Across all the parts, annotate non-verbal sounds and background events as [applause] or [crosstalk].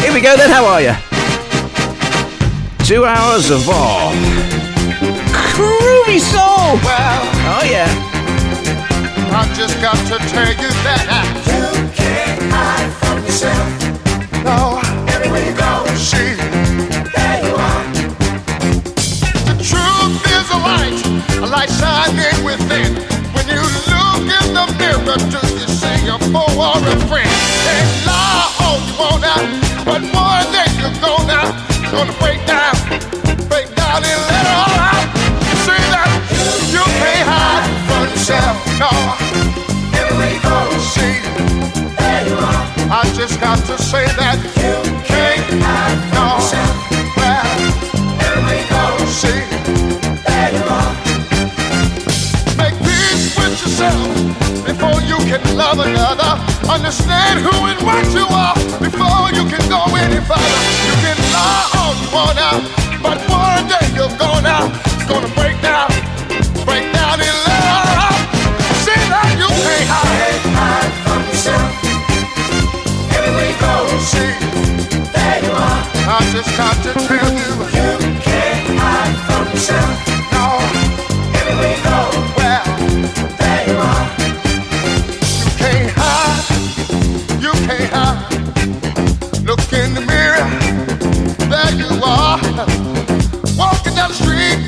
Here we go then, how are you? Two hours of all. Groovy Soul! oh yeah. I just got to tell you that you can't hide from yourself. No, everywhere you go, see, there you are. The truth is a light, a light shining within. When you look in the mirror, do you see a foe or a friend? And lie all you want now, but you're gonna, break down, break down and let it all out. You see that you can't hide from yourself, no. You go, see, there you are. I just got to say that you can't hide from yourself. You go, see, there you are. Make peace with yourself before you can love another. Understand who and what you are before you can go any further. You can lie all you want out, but one day you're gonna, gonna break down, break down all out. See that you can't hide from yourself. Everywhere you go, see, there you are. I just got to tell you, you can't hide from yourself.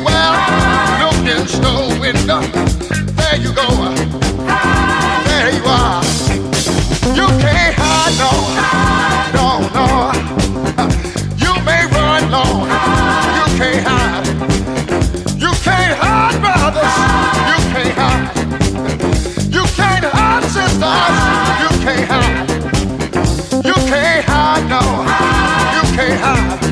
Well, look in window, there you go. There you are. You can't hide, no, no, no. You may run you can't hide. You can't hide. You can't hide. You can't hide. You can't hide. You can't hide, no. You can't hide.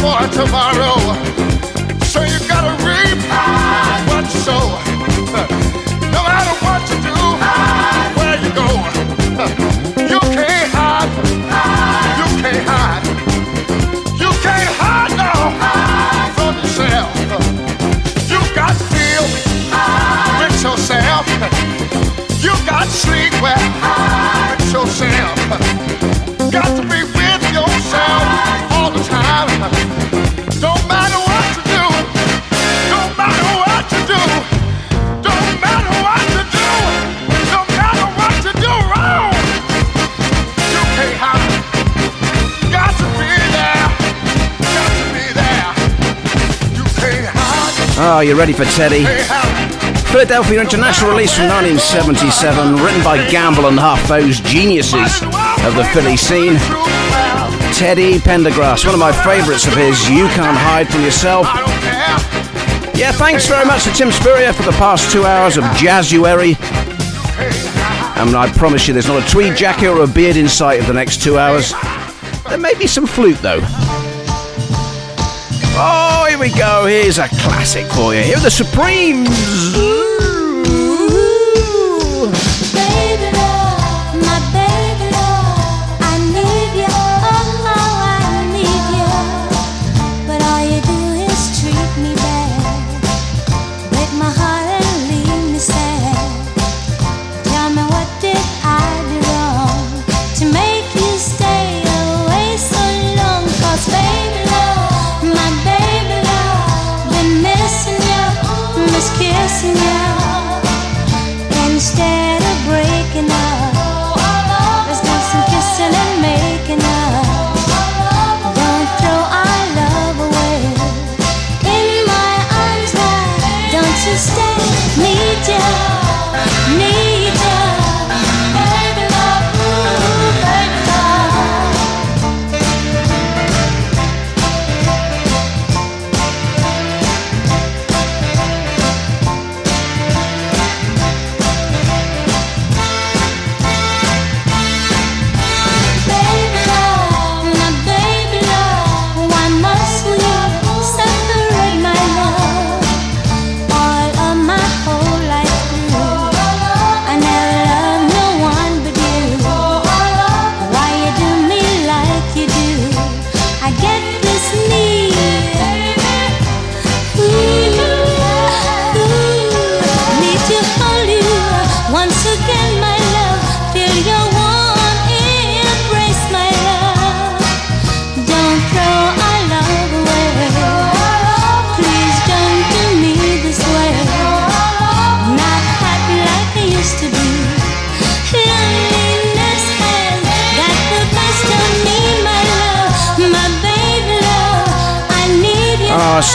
for tomorrow. Oh, you ready for Teddy? Philadelphia International release from 1977, written by Gamble and Huff, those geniuses of the Philly scene. Teddy Pendergrass, one of my favourites of his, You Can't Hide From Yourself. Yeah, thanks very much to Tim Spurrier for the past two hours of Jazzuary. And I promise you there's not a tweed jacket or a beard in sight of the next two hours. There may be some flute though. Oh, we go. Here's a classic for you. Here are the Supremes.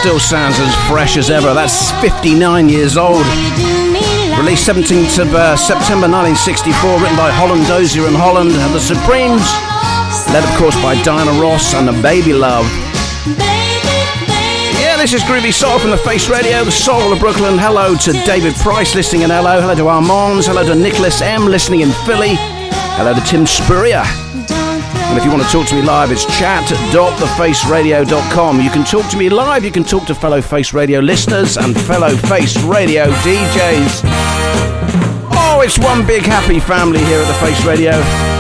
Still sounds as fresh as ever. That's 59 years old. Released 17th of uh, September 1964, written by Holland Dozier and Holland and the Supremes. Led, of course, by Diana Ross and the Baby Love. Yeah, this is Groovy Soul from the Face Radio, the Soul of Brooklyn. Hello to David Price listening in LO. Hello to Armands. Hello to Nicholas M listening in Philly. Hello to Tim Spurrier. And if you want to talk to me live, it's chat.thefaceradio.com. You can talk to me live, you can talk to fellow Face Radio listeners and fellow Face Radio DJs. Oh, it's one big happy family here at the Face Radio.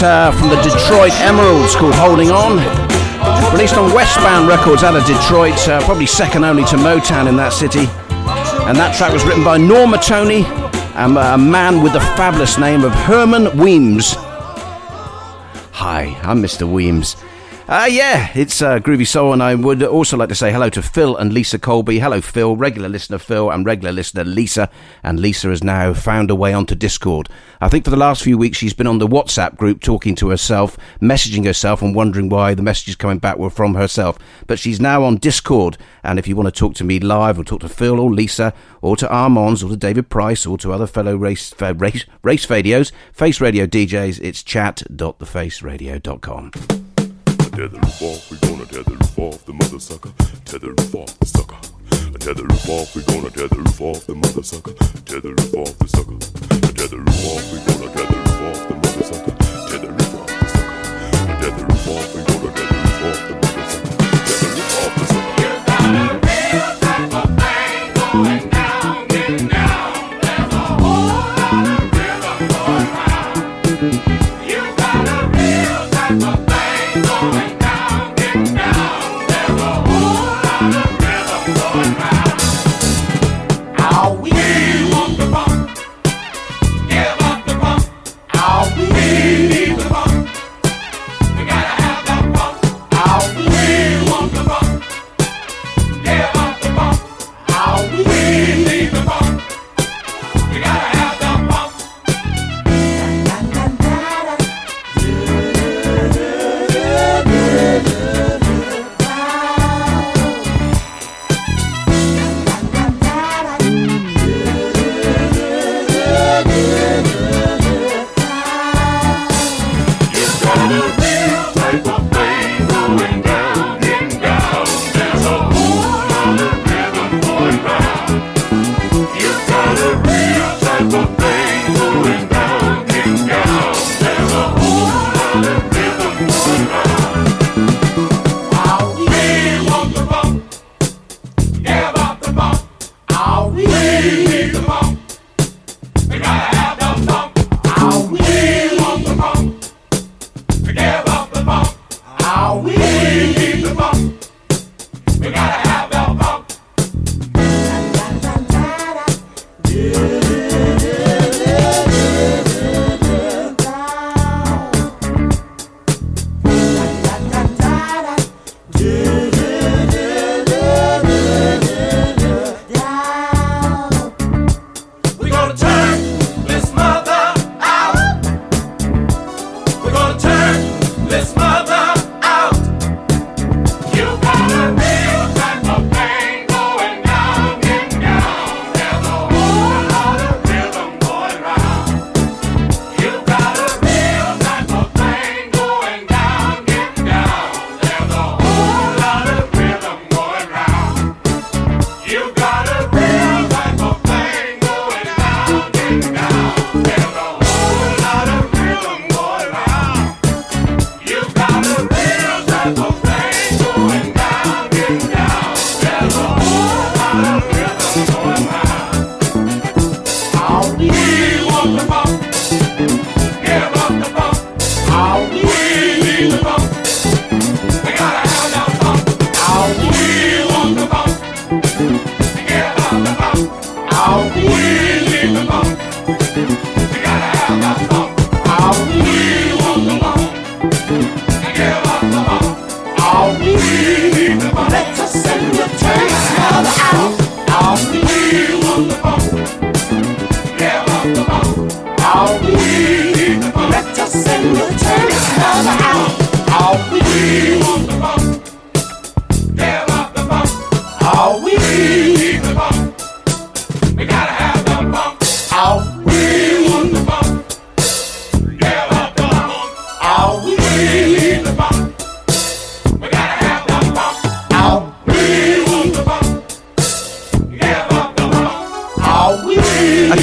1969 uh, from the Detroit Emeralds called Holding On. Released on Westbound Records out of Detroit, uh, probably second only to Motown in that city. And that track was written by Norma Toney and a man with the fabulous name of Herman Weems. Hi, I'm Mr. Weems. Uh, yeah, it's uh, Groovy Soul, and I would also like to say hello to Phil and Lisa Colby. Hello, Phil, regular listener Phil, and regular listener Lisa. And Lisa has now found a way onto Discord. I think for the last few weeks she's been on the WhatsApp group talking to herself, messaging herself, and wondering why the messages coming back were from herself. But she's now on Discord, and if you want to talk to me live, or talk to Phil or Lisa, or to Armands, or to David Price, or to other fellow race race race radios, face radio DJs, it's chat.thefaceradio.com. Tether the roof off, we gonna tether the roof off the mother sucker. Tether the roof off the sucker. Tether the roof off, we gonna tether the roof off the mother sucker. Tether the roof off the sucker. Tether the roof off, we gonna tether the roof off the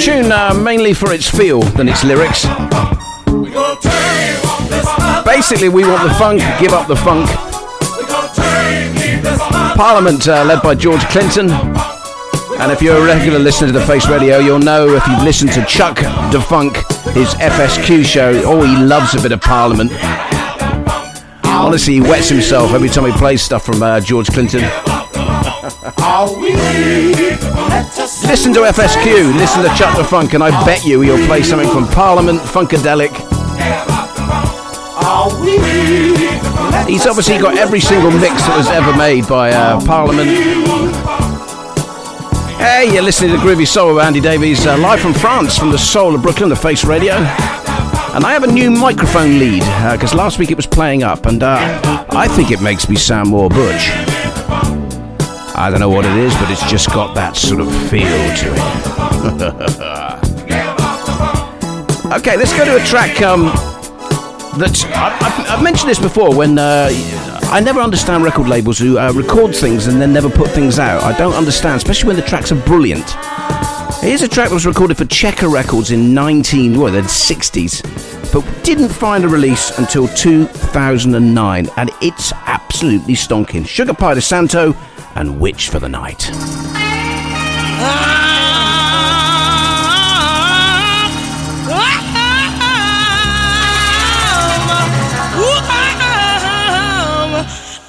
tune uh, mainly for its feel than its lyrics. Basically, we want the funk, give up the funk. Parliament, uh, led by George Clinton. And if you're a regular listener to the Face Radio, you'll know if you've listened to Chuck DeFunk his FSQ show. Oh, he loves a bit of Parliament. Honestly, he wets himself every time he plays stuff from uh, George Clinton. [laughs] listen to FSQ, listen to Chuck the Funk, and I bet you he'll play something from Parliament, Funkadelic. He's obviously got every single mix that was ever made by uh, Parliament. Hey, you're listening to Groovy Soul with Andy Davies, uh, live from France, from the soul of Brooklyn, the Face Radio. And I have a new microphone lead, because last week it was playing up, and uh, I think it makes me sound more butch. I don't know what it is, but it's just got that sort of feel to it. [laughs] okay, let's go to a track um, that I've, I've mentioned this before when uh, I never understand record labels who uh, record things and then never put things out. I don't understand, especially when the tracks are brilliant. Here's a track that was recorded for Checker Records in 19, well, the 60s, but didn't find a release until 2009, and it's absolutely stonking. Sugar Pie DeSanto and Witch for the Night.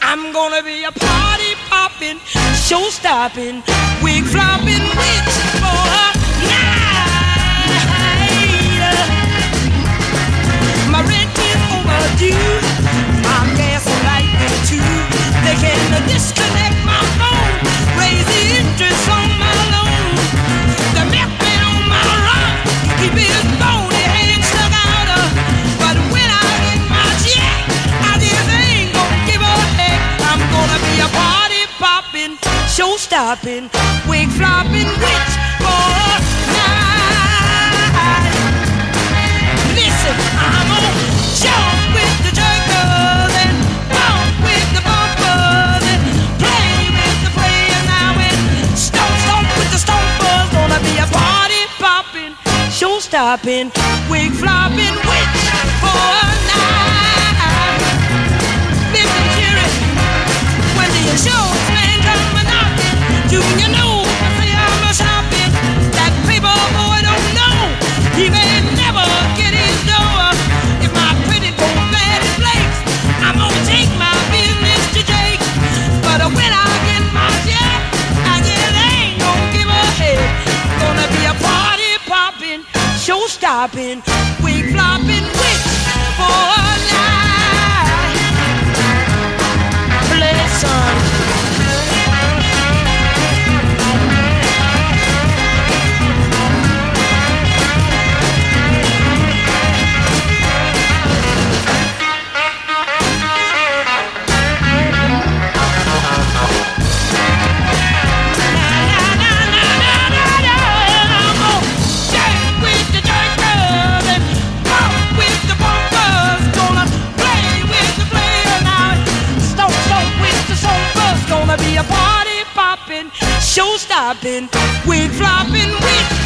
I'm gonna be a party popping, show stopping, wig flopping witch for show stopping, wig flopping witch party popping, show stopping, wig flopping witch for a night. Listen, Jerry, when the insurance man come a knocking, do you know I say I'm a shopping? That paper boy don't know. He may show stopping, wig flopping witch for show stopping, wig flopping, witch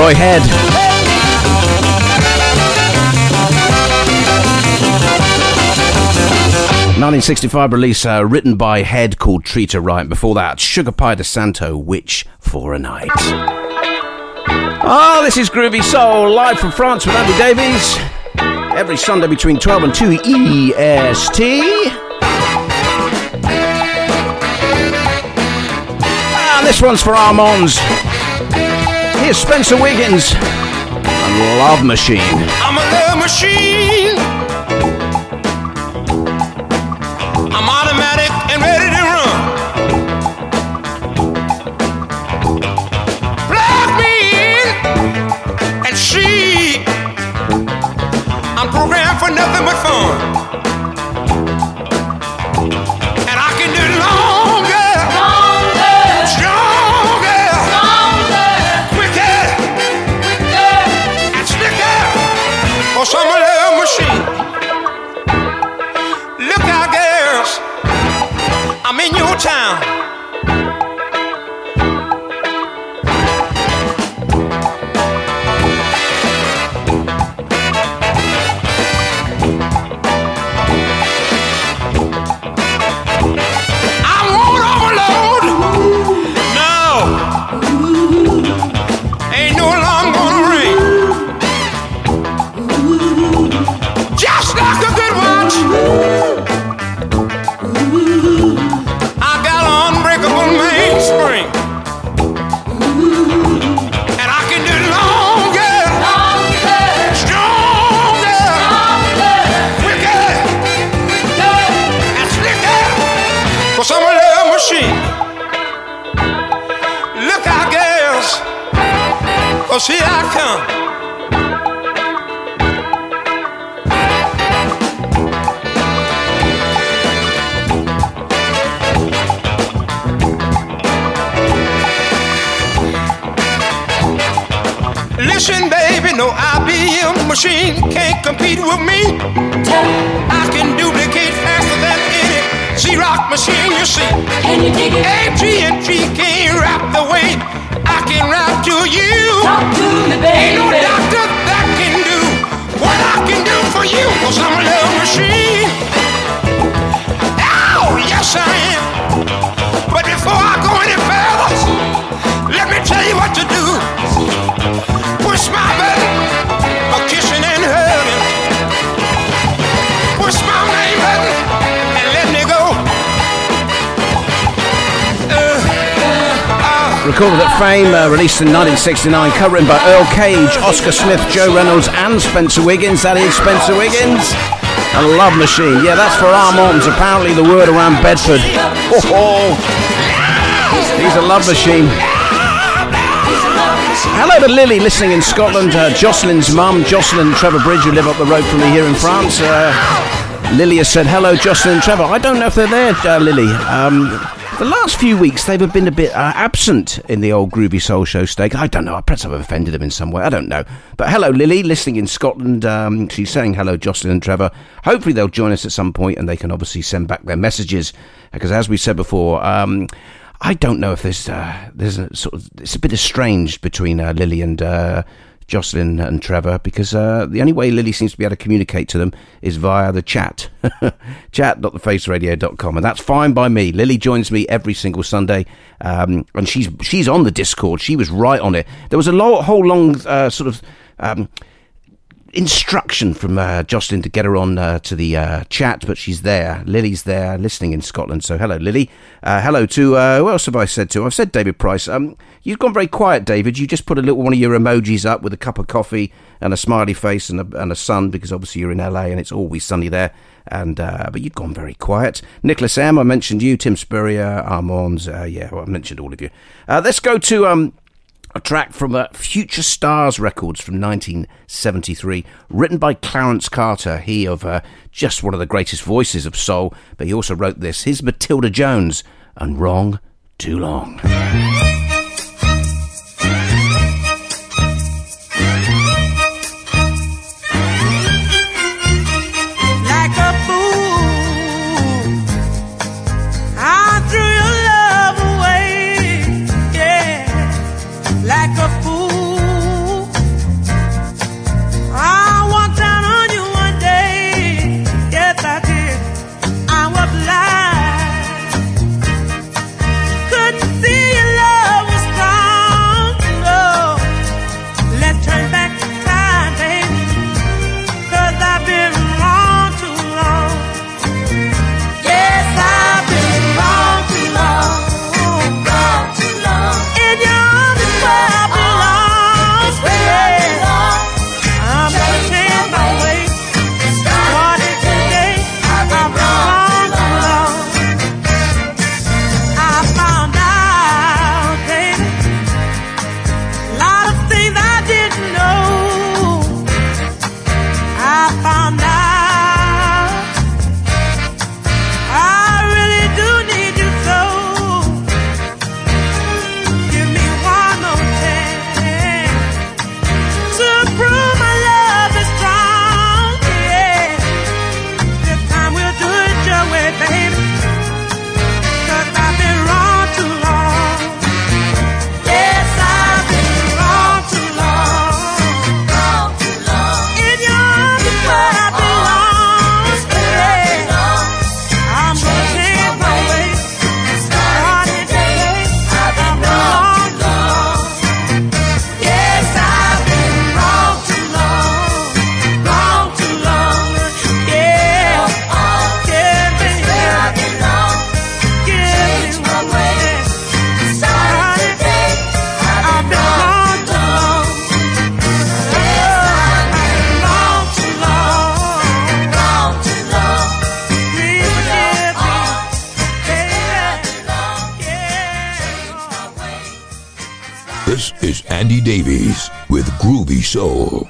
Roy Head. Nineteen sixty-five release uh, written by Head called Treat Her Right. Before that, Sugar Pie DeSanto, Witch for a Night. Ah, this is Groovy Soul live from France with Andy Davies. Every Sunday between twelve and two EST. And this one's for Armands. Spencer Wiggins and Love Machine. Fame, uh, released in 1969, covering by Earl Cage, Oscar Smith, Joe Reynolds, and Spencer Wiggins. That is Spencer Wiggins. A love machine. Yeah, that's for Armands. Apparently, the word around Bedford. [laughs] Oh, oh. He's a love machine. Hello to Lily, listening in Scotland. Uh, Jocelyn's mum, Jocelyn and Trevor Bridge, who live up the road from me here in France. Uh, Lily has said hello, Jocelyn and Trevor. I don't know if they're there, uh, Lily. Um, the last few weeks, they've been a bit uh, absent in the old Groovy Soul Show stake. I don't know. Perhaps I've offended them in some way. I don't know. But hello, Lily, listening in Scotland. Um, she's saying hello, Jocelyn and Trevor. Hopefully, they'll join us at some point and they can obviously send back their messages. Because as we said before, um, I don't know if there's uh, there's a sort of it's a bit estranged between uh, Lily and uh, Jocelyn and Trevor because uh, the only way Lily seems to be able to communicate to them is via the chat, [laughs] chat.thefaceradio.com, and that's fine by me. Lily joins me every single Sunday, um, and she's she's on the Discord. She was right on it. There was a lo- whole long uh, sort of. Um, instruction from uh, Jocelyn to get her on uh, to the uh, chat, but she's there. Lily's there, listening in Scotland. So hello, Lily. Uh, hello to uh, who else have I said to? I've said David Price. Um, you've gone very quiet, David. You just put a little one of your emojis up with a cup of coffee and a smiley face and a, and a sun because obviously you're in LA and it's always sunny there. And uh, but you've gone very quiet. Nicholas M. I mentioned you. Tim Spurrier, Armands. Yeah, well, I mentioned all of you. Let's go to um, a track from uh, Future Stars Records from 1973, written by Clarence Carter. He of uh, just one of the greatest voices of soul, but he also wrote this. His Matilda Jones and Wrong Too Long. Soul.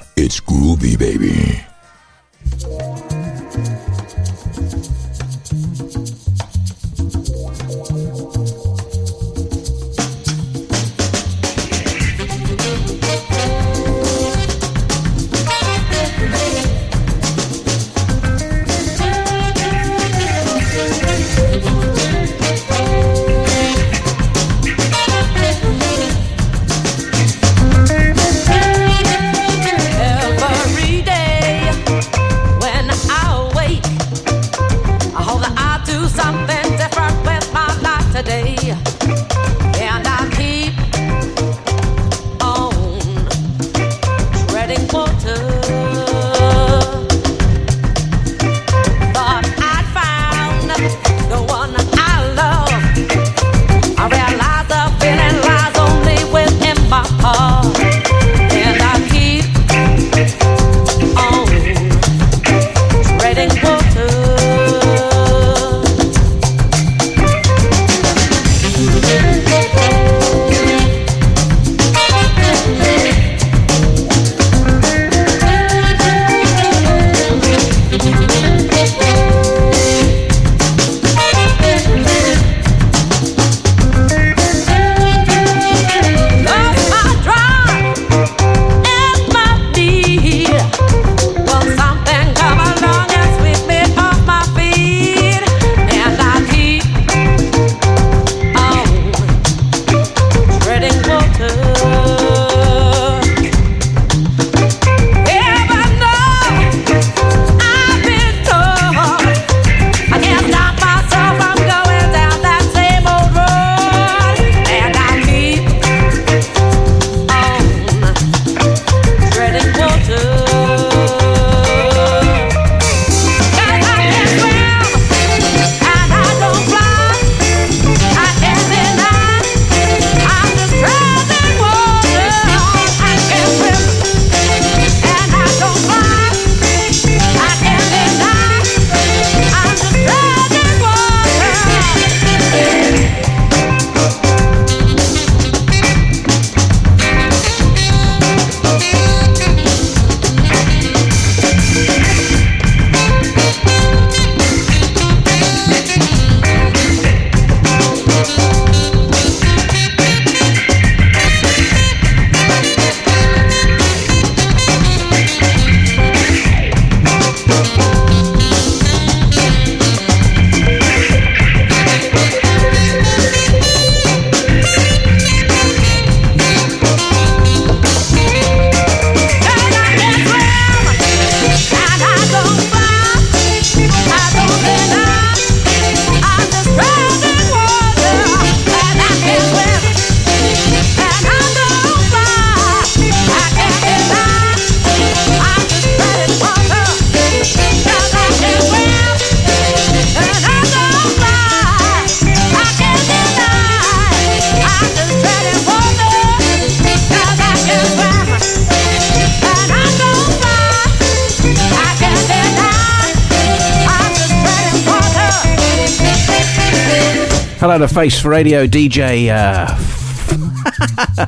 Face for Radio DJ. Uh, [laughs]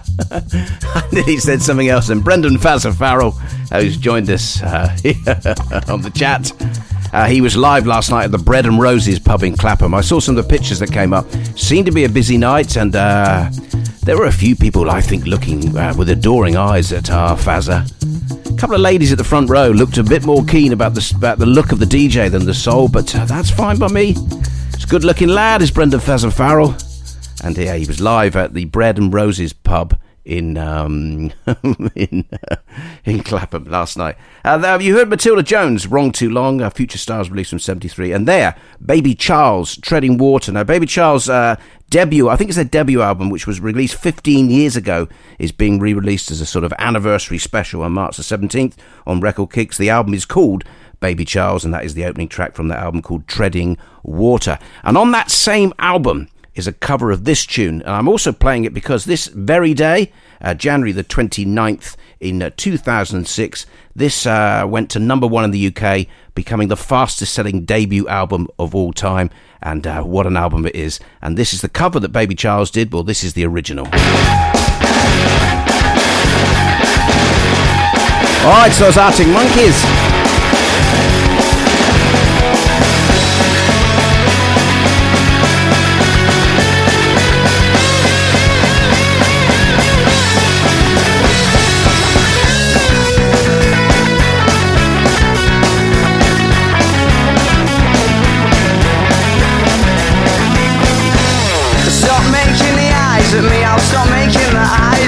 I nearly said something else. And Brendan Fazza Farrell, who's joined us uh, [laughs] on the chat. Uh, he was live last night at the Bread and Roses pub in Clapham. I saw some of the pictures that came up. Seemed to be a busy night, and uh, there were a few people, I think, looking uh, with adoring eyes at our Fazza. A couple of ladies at the front row looked a bit more keen about the, about the look of the DJ than the soul, but uh, that's fine by me. A good looking lad, is Brendan Fazza Farrell. And yeah, he was live at the Bread and Roses pub in um, [laughs] in uh, in Clapham last night. Uh, you heard Matilda Jones, "Wrong Too Long," uh, Future Stars released from '73, and there, Baby Charles, "Treading Water." Now, Baby Charles' uh, debut, I think it's their debut album, which was released 15 years ago, is being re-released as a sort of anniversary special on March the 17th on Record Kicks. The album is called Baby Charles, and that is the opening track from that album called Treading Water. And on that same album is a cover of this tune. And I'm also playing it because this very day, uh, January the 29th in uh, 2006, this uh, went to number one in the UK, becoming the fastest selling debut album of all time. And uh, what an album it is. And this is the cover that Baby Charles did. Well, this is the original. All right, so it's Arctic Monkeys.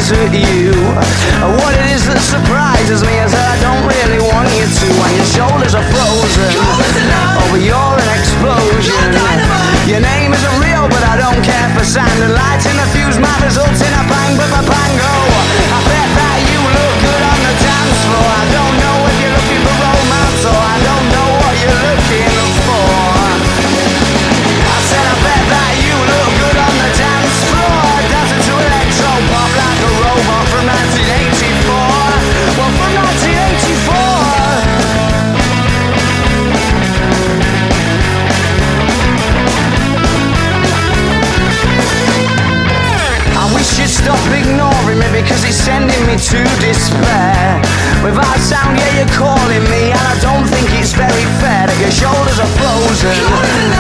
Eyes at you. What it is that surprises me is that I don't really want you to. When your shoulders are frozen, over your an explosion. Your name isn't real, but I don't care for sand and light in the fuse. My results in a bang, but my pango. I because it's sending me to despair. Without sound, yeah, you're calling me, and I don't think it's very fair that your shoulders are frozen.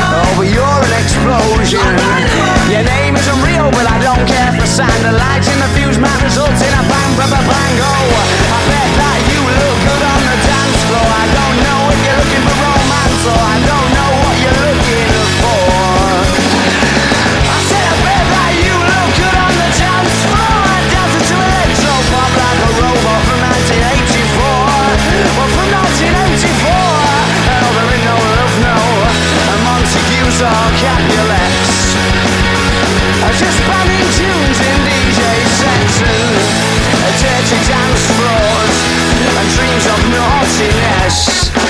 Oh, but you're an explosion. Your name isn't real, but I don't care for sound. The lights in the fuse might result in a bang, bang, bang, bang. Oh, I bet that you look good on the dance floor. I don't know if you're looking for romance, or I don't Montague's or Capulets. Just banning tunes in DJ sets And dirty dance floors And dreams of naughtiness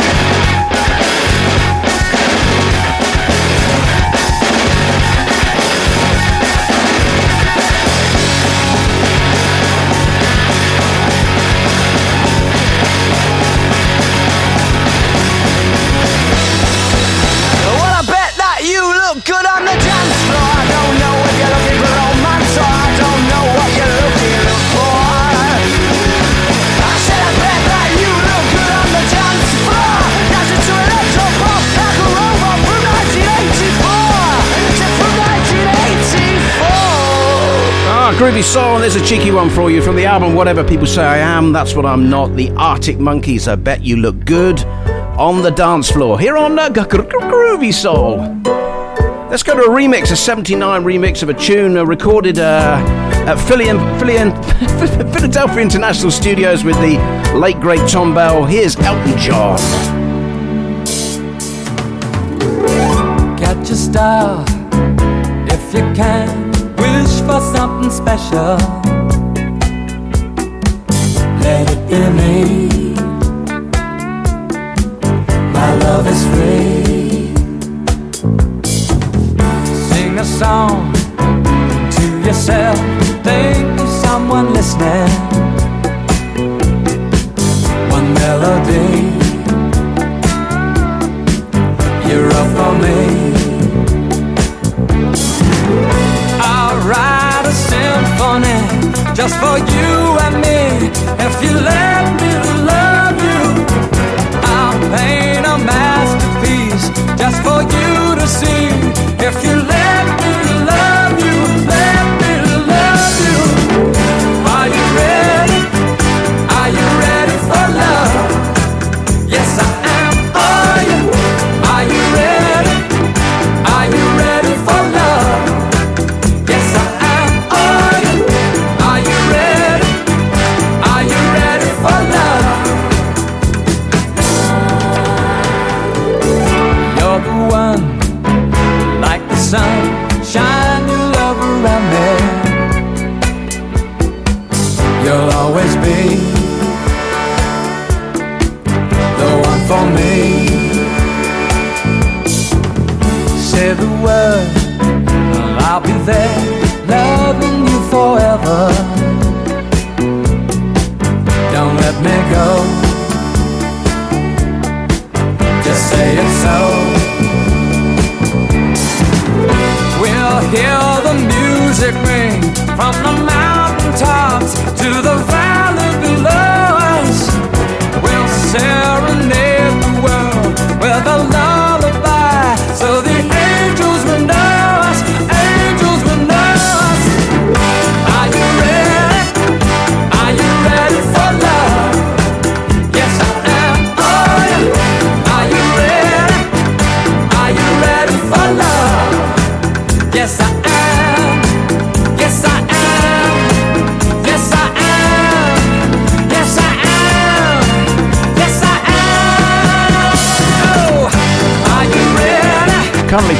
groovy soul, and there's a cheeky one for you from the album Whatever People Say I Am, That's What I'm Not, the Arctic Monkeys, I Bet You Look Good on the dance floor here on uh, Groovy Soul. Let's go to a remix, a 79 remix of a tune uh, recorded uh, at Philly and, Philly and [laughs] Philadelphia International Studios with the late great Thom Bell. Here's Elton John. Catch a star if you can. For something special. Let it be me.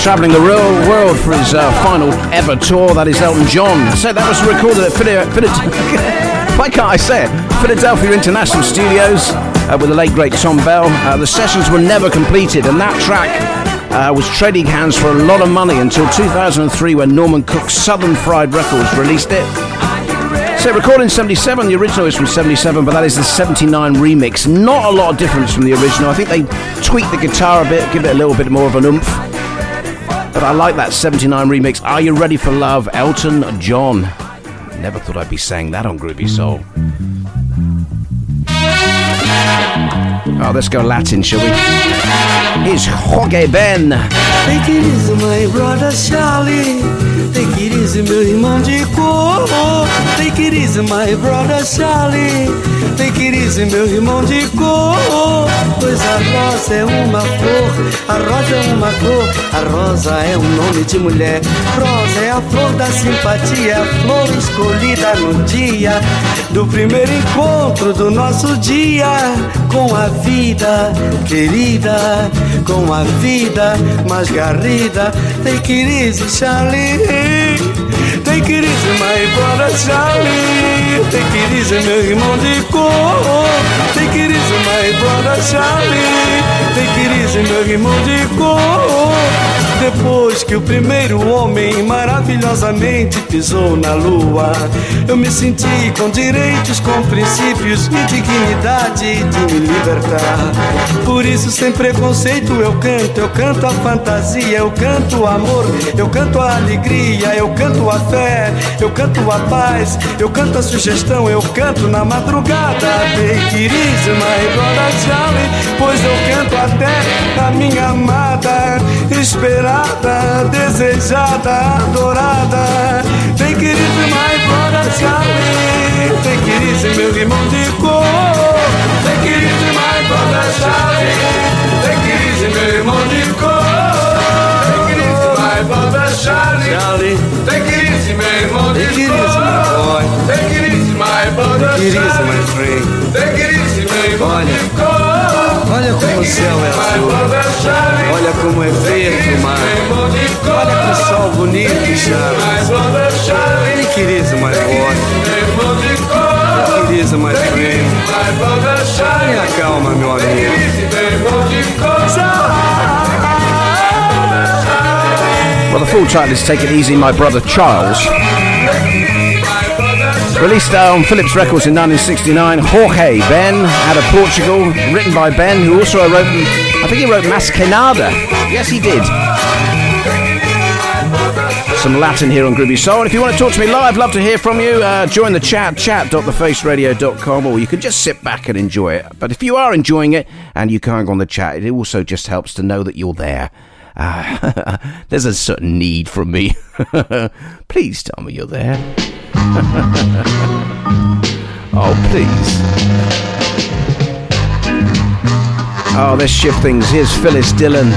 Travelling the real world for his uh, final ever tour. That is Elton John. So that was recorded at Phila- Phila- [laughs] Why can't I say it? Philadelphia International Studios uh, with the late great Thom Bell. Uh, the sessions were never completed, and that track uh, was trading hands for a lot of money until 2003 when Norman Cook's Southern Fried Records released it. So recorded in 77, the original is from 77, but that is the 79 remix. Not a lot of difference from the original. I think they tweaked the guitar a bit, give it a little bit more of an oomph. But I like that 79 remix. Are you ready for love? Elton John. Never thought I'd be saying that on Groovy Soul. Oh, let's go Latin, shall we? Here's Jorge Ben. Take it easy, my brother Charlie. Take it easy, meu irmão de cor. It easy, my brother Charlie. It easy, meu irmão de cor. Pois a rosa é uma flor, a rosa é uma cor, a rosa é um nome de mulher. Rosa é a flor da simpatia, a flor escolhida no dia do primeiro encontro do nosso dia com a vida querida, com a vida mais garrida. It easy, Charlie. Take it easy, my brother Charlie. Take it easy, meu irmão de cor. Take it easy, my brother Charlie. Take it easy, meu irmão de cor. Depois que o primeiro homem maravilhosamente pisou na lua, eu me senti com direitos, com princípios e dignidade de me libertar. Por isso, sem preconceito, eu canto, eu canto a fantasia, eu canto o amor, eu canto a alegria, eu canto a fé, eu canto a paz, eu canto a sugestão, eu canto na madrugada. Pois eu canto até a minha amada, esperada, desejada, adorada. Take it easy, my brother Charlie, take it easy, meu irmão de cor. Take it easy, my brother Charlie, take it easy, meu irmão de cor. Take it easy, my brother Charlie, Charlie. Take it easy, my boy. Take it easy, my brother Take it easy, my friend. Take it easy, irmão Olha, olha como o céu é azul. Olha como é verde o mar. Olha que sol bonito chave. Take it easy, my boy. Take it easy, my friend. Tenha calma, meu amigo. Well, the full title is Take It Easy, My Brother Charles. Released uh, on Philips Records in 1969, Jorge Ben out of Portugal, written by Ben, who also wrote, I think he wrote Mas Que Yes, he did. some Latin here on Groovy Soul. And if you want to talk to me live, love to hear from you. Uh, join the chat, chat.thefaceradio.com, or you can just sit back and enjoy it. But if you are enjoying it and you can't go on the chat, it also just helps to know that you're there. Uh, [laughs] there's a certain need from me. [laughs] please tell me you're there. [laughs] oh, please. Oh, let's shift things. Here's Phyllis Dillon.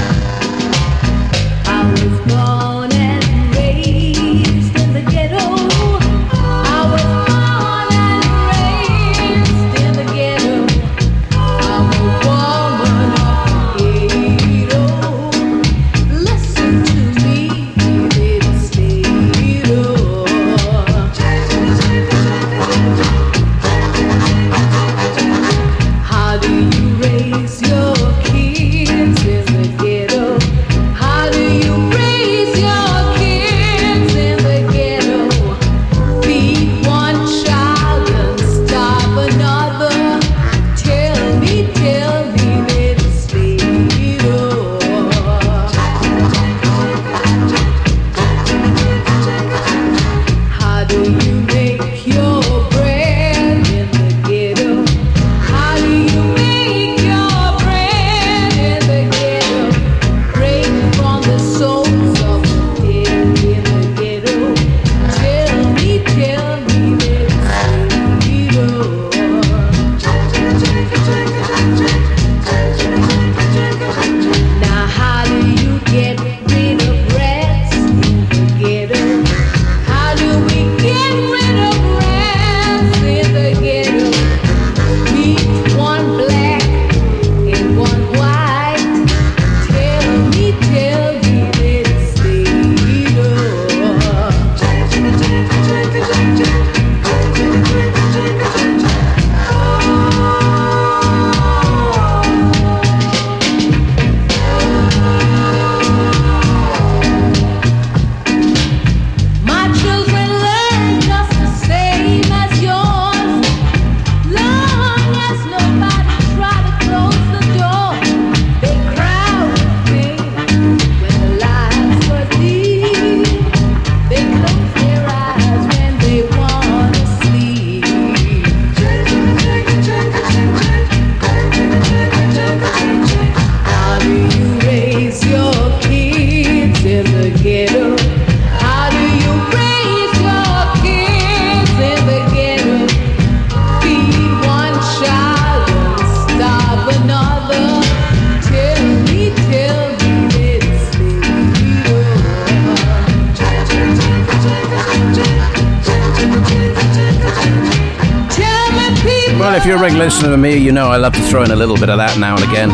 Listener to me, you know I love to throw in a little bit of that now and again.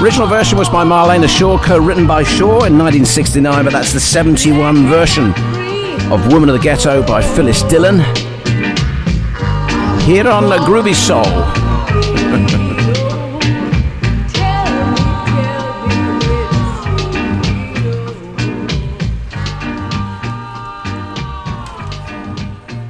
Original version was by Marlena Shaw, co-written by Shaw in 1969, but that's the 71 version of Woman of the Ghetto by Phyllis Dillon. Here on the Groovy Soul.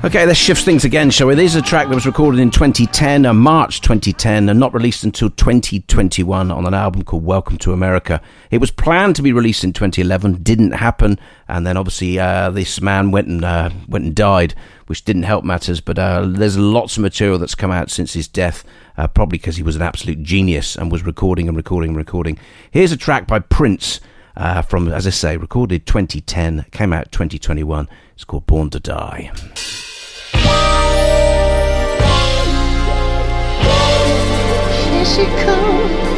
Okay, let's shift things again, shall we? This is a track that was recorded in 2010, uh, March 2010, and not released until 2021 on an album called Welcome to America. It was planned to be released in 2011, didn't happen, and then obviously uh, this man went and uh, went and died, which didn't help matters. But uh, there's lots of material that's come out since his death, uh, probably because he was an absolute genius and was recording and recording and recording. Here's a track by Prince. Uh, from, as I say, recorded 2010, came out 2021. It's called Born to Die. Here she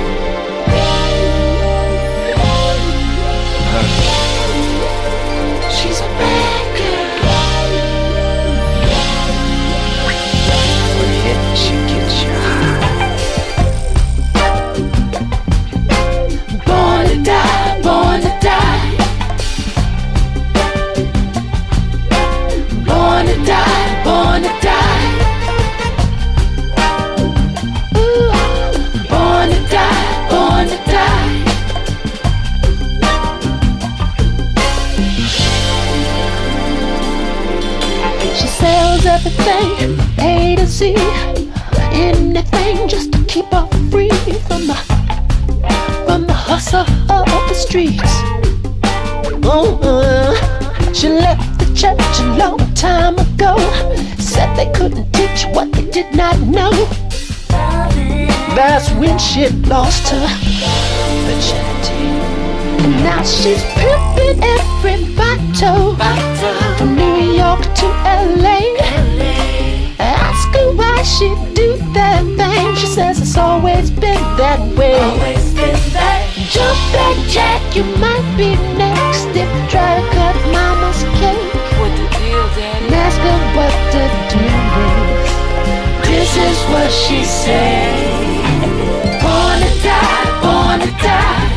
everything, A to Z, anything just to keep her free from the from the hustle of the streets. Oh, uh, She left the church a long time ago. Said they couldn't teach what they did not know. That's when she lost her virginity. And now she's pimping every bottle from New York to LA. Ask her why she do that thing. She says it's always been that way. Always been that. Jump back, Jack, you might be next if you try to cut mama's cake. What the deal, Daddy? And ask her what the deal is. This is what she said. Born to die, born to die.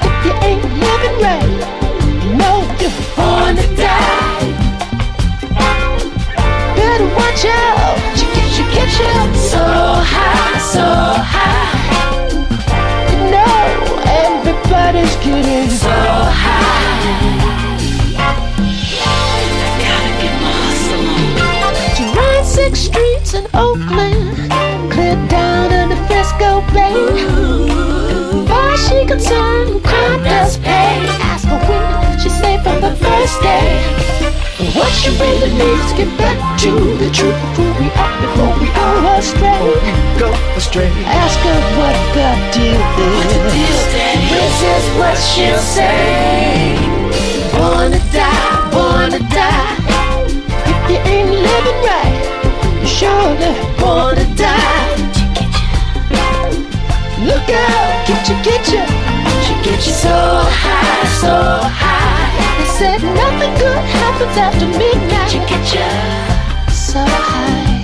If you ain't living right, you know you're born to die. Better watch out. So high, so high. Everybody's getting so high. I gotta get my hustle on. Streets in Oakland, down the she pay. She say from the first day. What she really needs to get back to the truth of who we are before we go astray. Go astray. Ask her what the deal is. This is what she'll say. Born to die, born to die. If you ain't living right, you're surely born to die. Look out, get you, get you. She get you so high, so high. They said nothing good happens after midnight. You so high.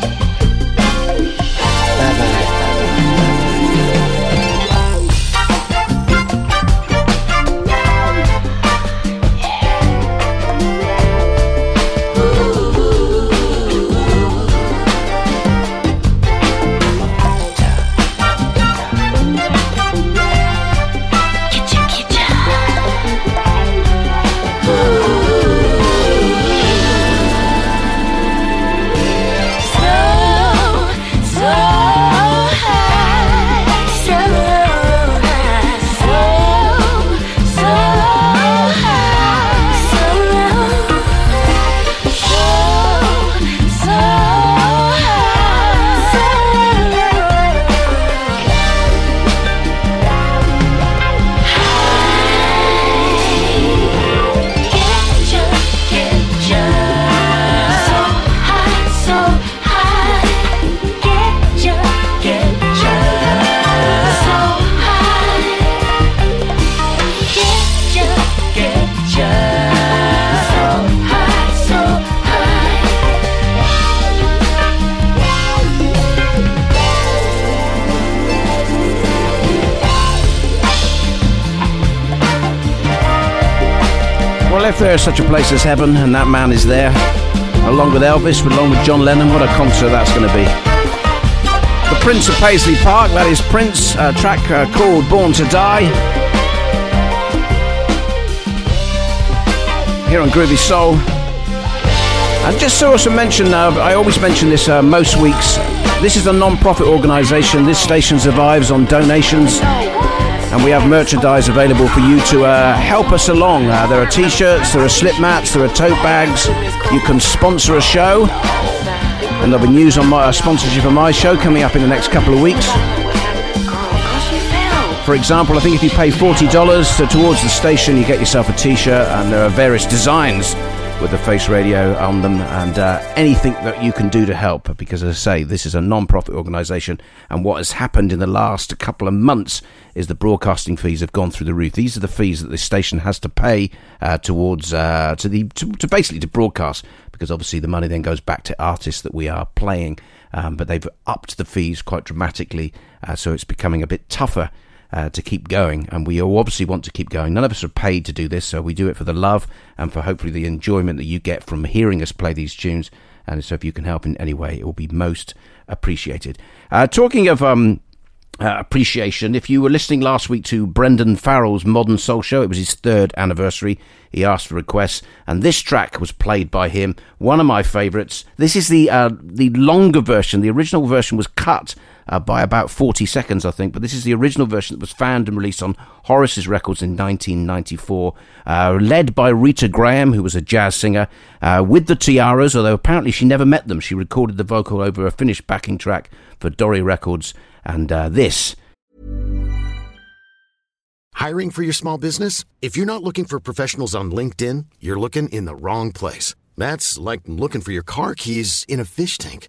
There is such a place as heaven and that man is there, along with Elvis, along with John Lennon, what a concert that's going to be. The Prince of Paisley Park, that is Prince, a track uh, called Born to Die. Here on Groovy Soul. And just to also mention, uh, I always mention this uh, most weeks. This is a non-profit organisation. This station survives on donations, and we have merchandise available for you to uh, help us along. Uh, there are T-shirts, there are slip mats, there are tote bags. You can sponsor a show, and there'll be news on my uh, sponsorship of my show coming up in the next couple of weeks. For example, I think if you pay forty dollars towards the station, you get yourself a T-shirt, and there are various designs with the Face Radio on them, and uh, anything that you can do to help. Because, as I say, this is a non-profit organisation, and what has happened in the last couple of months is the broadcasting fees have gone through the roof. These are the fees that this station has to pay uh, towards uh, to the to, to basically to broadcast, because obviously the money then goes back to artists that we are playing. Um, but they've upped the fees quite dramatically, uh, so it's becoming a bit tougher uh, to keep going, and we obviously want to keep going. None of us are paid to do this, so we do it for the love and for hopefully the enjoyment that you get from hearing us play these tunes. And so, if you can help in any way, it will be most appreciated. Uh, talking of um, uh, appreciation, if you were listening last week to Brendan Farrell's Modern Soul Show, it was his third anniversary. He asked for requests, and this track was played by him. One of my favourites. This is the uh, the longer version. The original version was cut uh, by about 40 seconds, I think. But this is the original version that was found and released on Horace's Records in 1994, uh, led by Rita Graham, who was a jazz singer, uh, with the Tiaras, although apparently she never met them. She recorded the vocal over a finished backing track for Dore Records. And uh, this Hiring for your small business? If you're not looking for professionals on LinkedIn, you're looking in the wrong place. That's like looking for your car keys in a fish tank.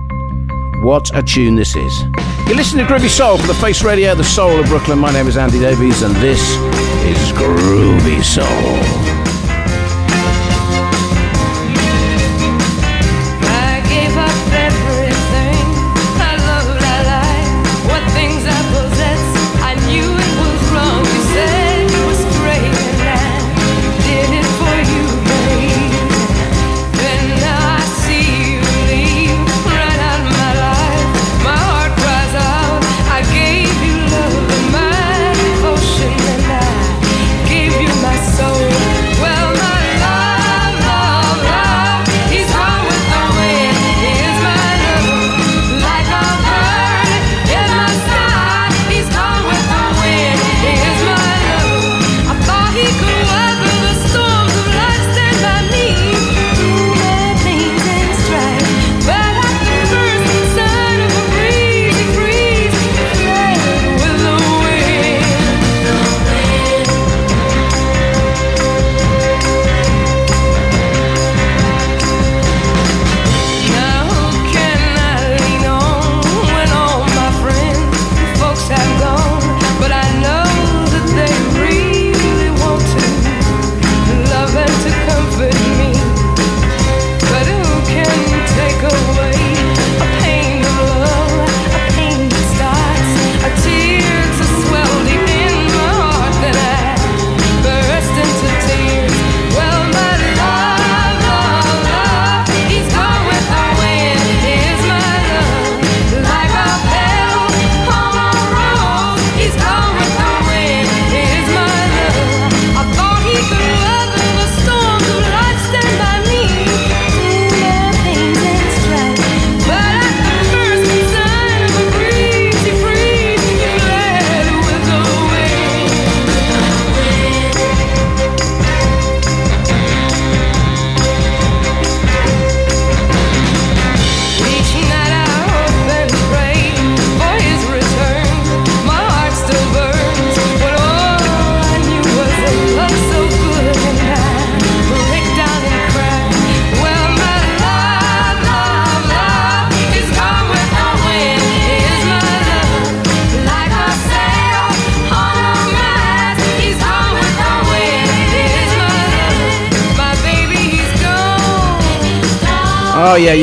What a tune this is. You're listening to Groovy Soul from the Face Radio, the soul of Brooklyn. My name is Andy Davies, and this is Groovy Soul.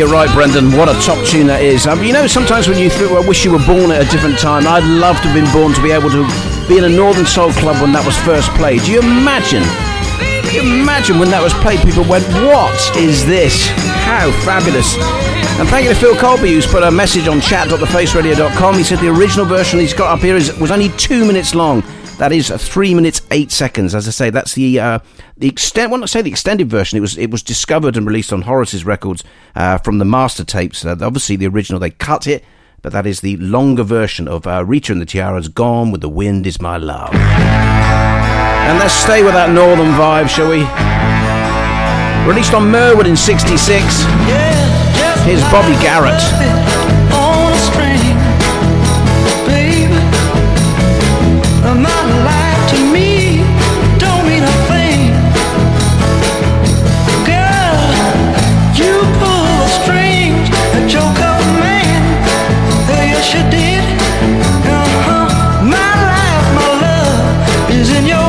Right, Brendan. What a top tune that is. Um, you know, sometimes when you th- I wish you were born at a different time, I'd love to have been born to be able to be in a Northern Soul Club when that was first played. Do you imagine? Do you imagine when that was played, people went, What is this? How fabulous. And thank you to Phil Colby, who's put a message on chat.thefaceradio.com. He said the original version he's got up here is, was only two minutes long. That is three minutes eight seconds. As I say, that's the uh, the extent. Well, not say the extended version. It was it was discovered and released on Horace's records uh, from the master tapes. Uh, obviously, the original, they cut it, but that is the longer version of uh, Rita and the Tiara's Gone with the Wind is My Love. And let's stay with that northern vibe, shall we? Released on Mirwood in 66. Here's Bobby Garrett. to me you did. Uh-huh. My life, my love is in your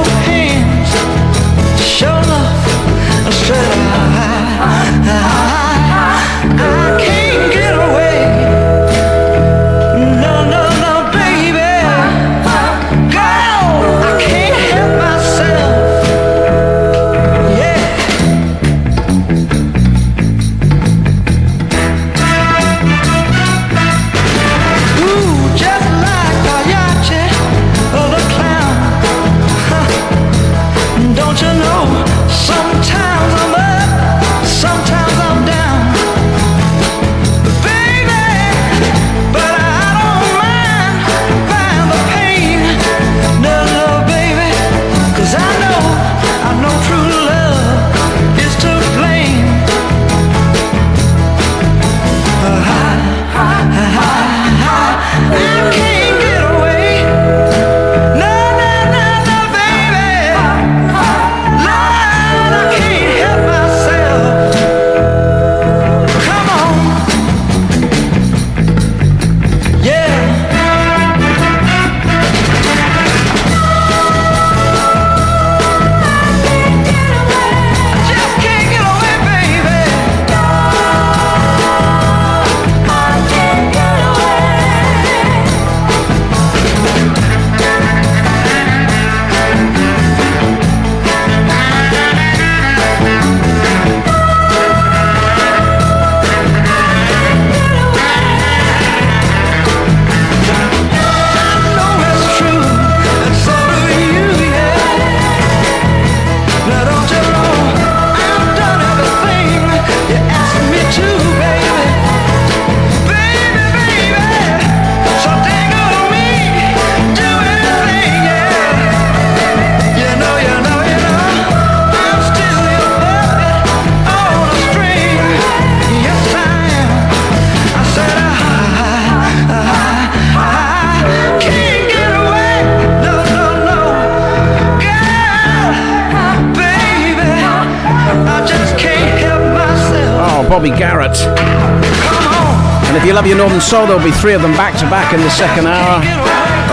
so. There'll be three of them back to back in the second hour,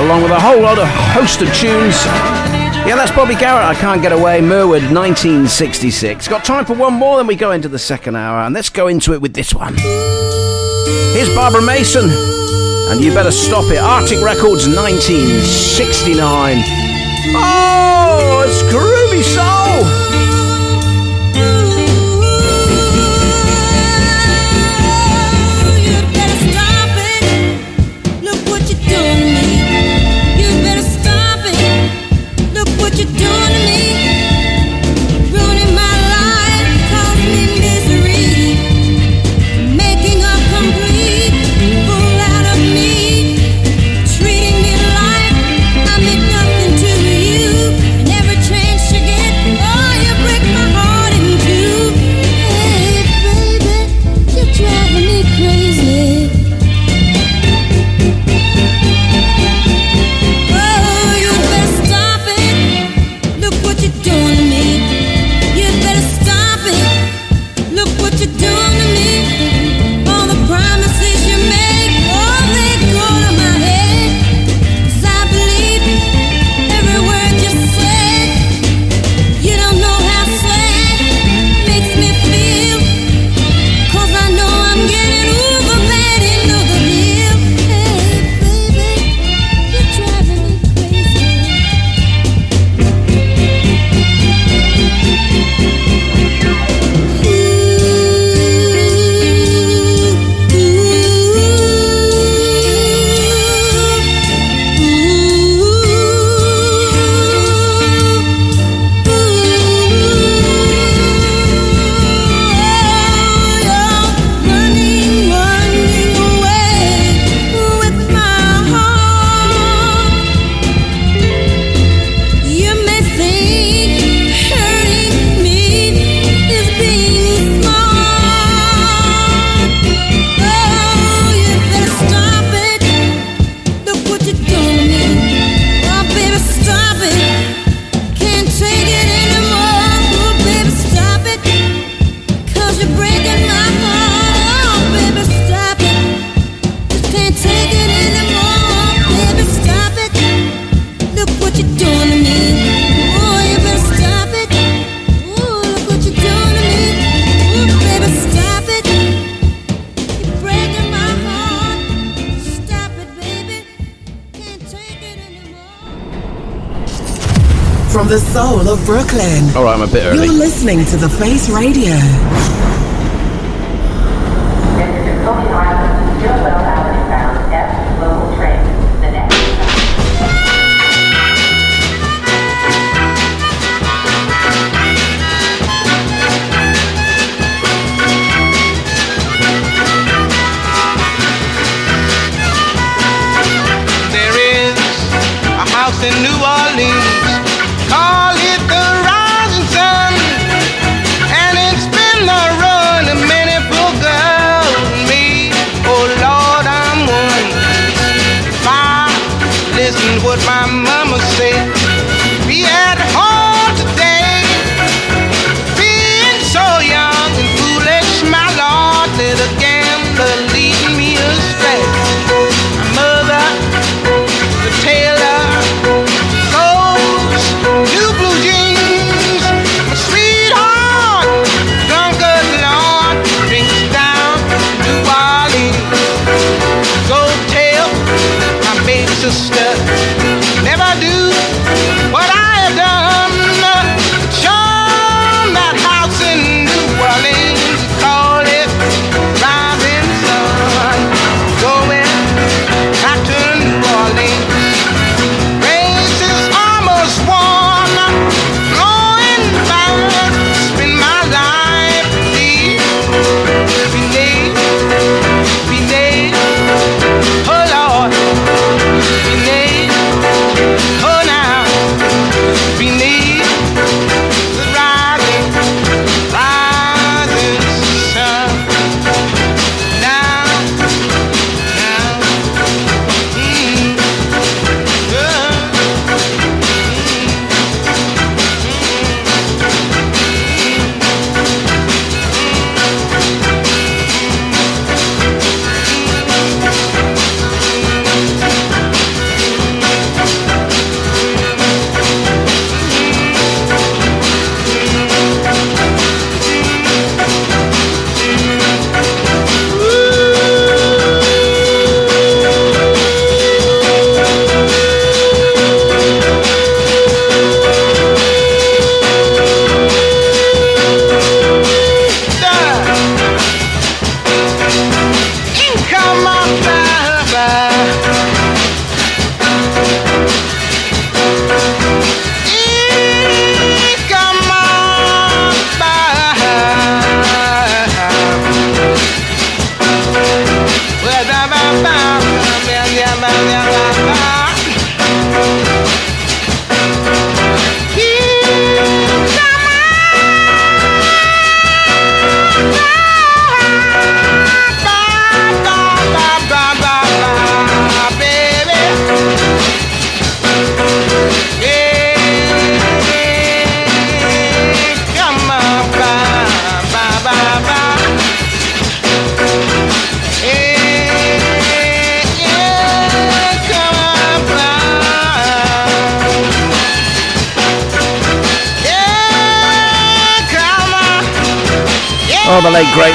along with a whole lot of host of tunes. Yeah, that's Bobby Garrett. I can't get away. Mirwood, 1966. Got time for one more, then we go into the second hour, and let's go into it with this one. Here's Barbara Mason, and you better stop it. Arctic Records, 1969. Oh, it's groovy soul. Brooklyn. All right, I'm a bit early. You're listening to The Face Radio. There is a house in New Orleans,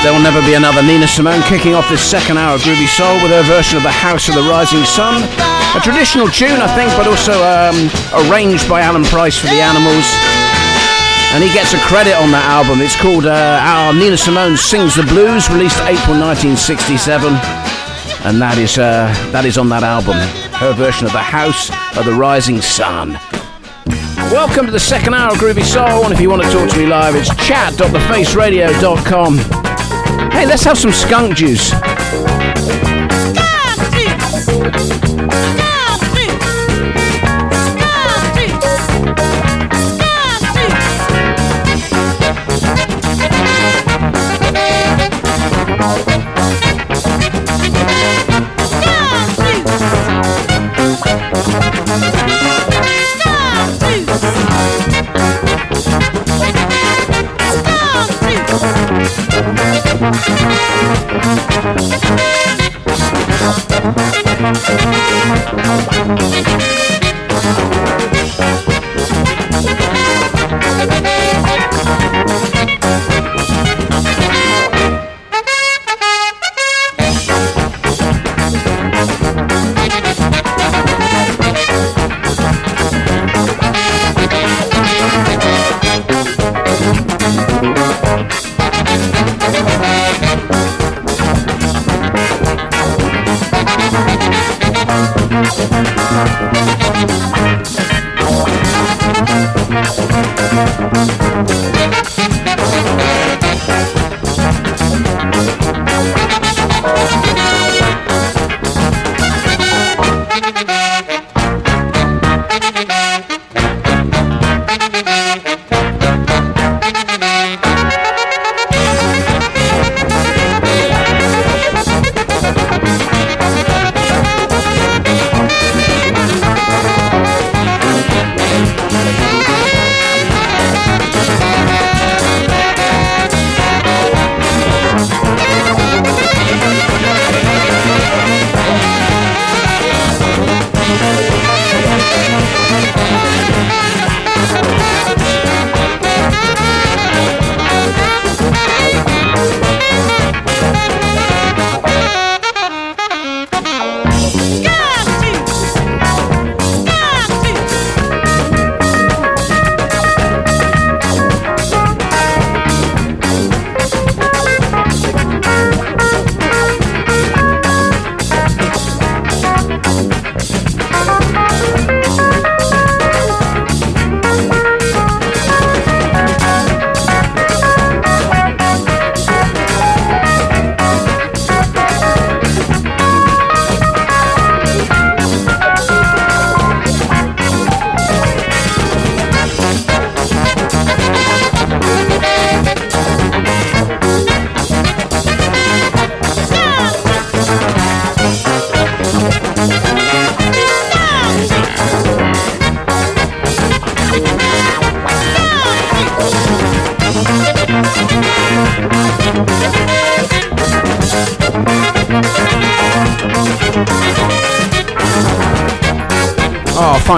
there will never be another. Nina Simone kicking off this second hour of Groovy Soul with her version of The House of the Rising Sun. A traditional tune, I think, but also um, arranged by Alan Price for the Animals. And he gets a credit on that album. It's called uh, Our Nina Simone Sings the Blues, released April 1967. And that is, uh, that is on that album. Her version of The House of the Rising Sun. Welcome to the second hour of Groovy Soul, and if you want to talk to me live, it's chat.thefaceradio.com. Hey, let's have some skunk juice.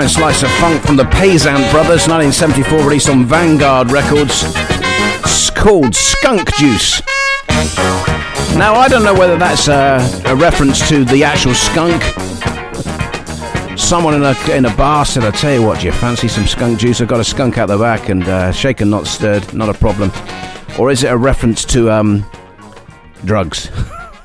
Fine slice of funk from the Pazant Brothers, 1974, released on Vanguard Records. It's called Skunk Juice. Now, I don't know whether that's a, a reference to the actual skunk. Someone in a, in a bar said, I tell you what, do you fancy some skunk juice? I've got a skunk out the back and uh, shaken, not stirred, not a problem. Or is it a reference to um, drugs?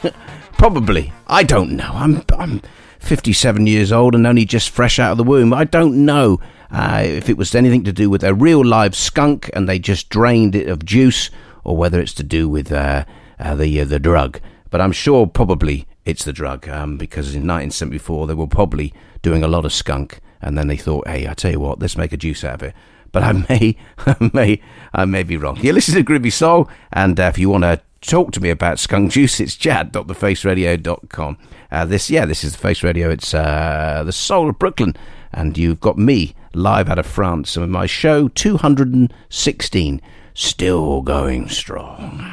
[laughs] Probably. I don't know. I'm, I'm 57 years old and only just fresh out of the womb. I don't know uh, if it was anything to do with a real live skunk and they just drained it of juice or whether it's to do with uh, uh, the, uh, the drug. But I'm sure probably it's the drug um, because in 1974 they were probably doing a lot of skunk and then they thought, hey, I tell you what, let's make a juice out of it. But I [laughs] may, I may, I may be wrong. You listen to Groovy Soul, and uh, if you want to talk to me about skunk juice, it's chad.thefaceradio.com. Uh, this, yeah, this is the Face Radio. It's uh, the soul of Brooklyn, and you've got me live out of France with my show 216, still going strong.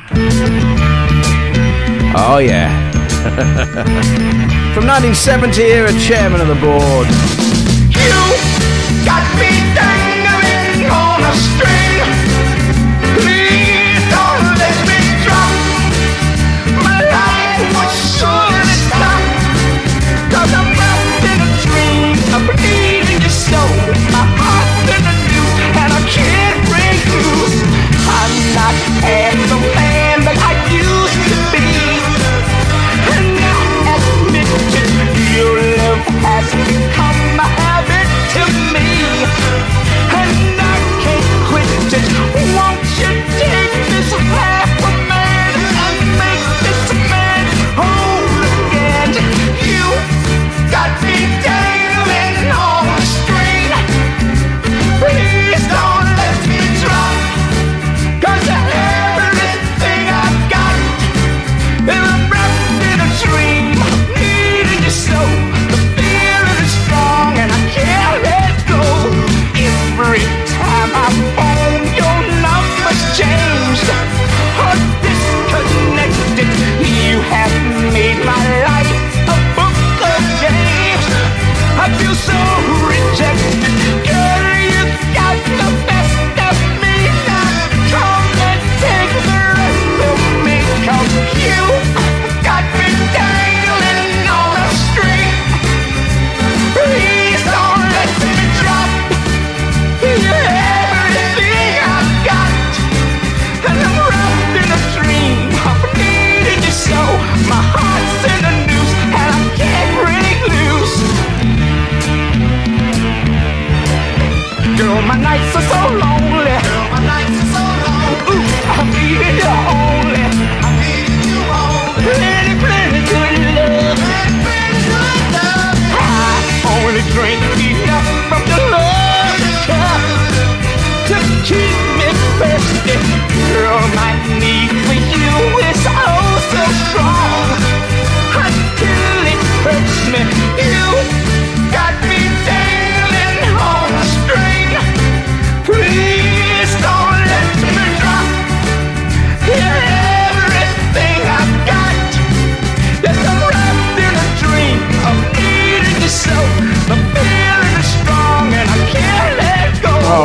Oh yeah. [laughs] From 1970 here, a chairman of the board. You got me dangling on a string. Won't you take this half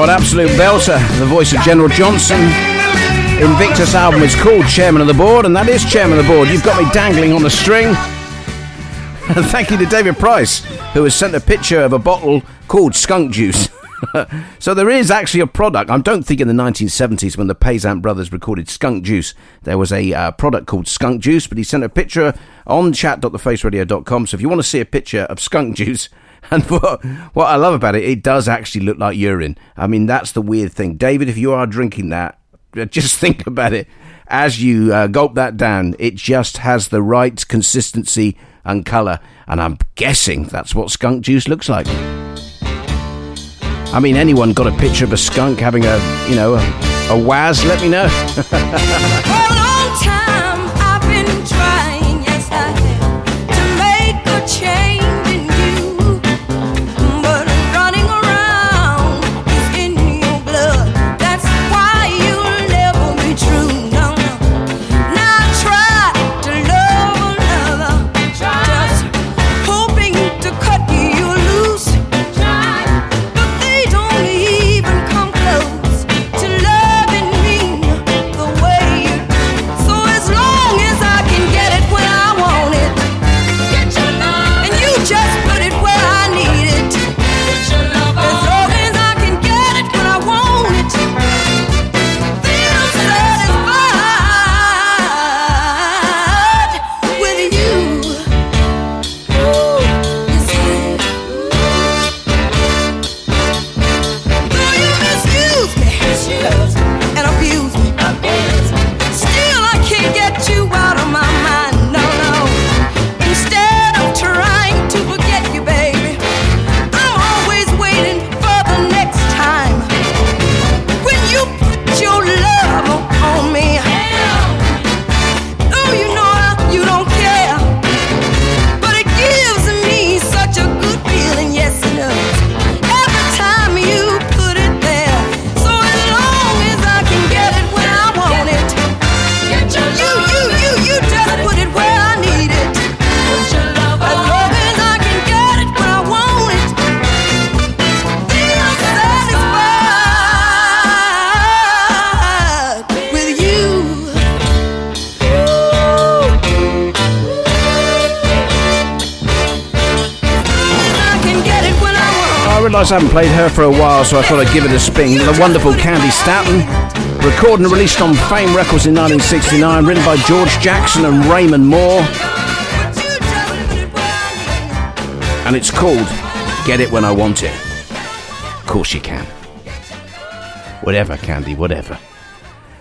Oh, an absolute belter. The voice of General Johnson. Invictus album is called Chairman of the Board, and that is Chairman of the Board. You've got me dangling on a string. And [laughs] thank you to David Price, who has sent a picture of a bottle called Skunk Juice. [laughs] so there is actually a product. I don't think in the 1970s when the Pazant brothers recorded Skunk Juice, there was a uh, product called Skunk Juice, but he sent a picture on chat.thefaceradio.com. So if you want to see a picture of Skunk [laughs] Juice, [laughs] and what, what I love about it, it does actually look like urine. I mean, that's the weird thing. David, if you are drinking that, [laughs] just think about it. As you uh, gulp that down, it just has the right consistency and colour, and I'm guessing that's what skunk juice looks like. I mean, anyone got a picture of a skunk having a, you know, a, a waz? Let me know. [laughs] I haven't played her for a while, so I thought I'd give it a spin. The wonderful Candi Staton, recorded and released on Fame Records in 1969, written by George Jackson and Raymond Moore. And it's called Get It When I Want It. Of course you can. Whatever, Candy, whatever.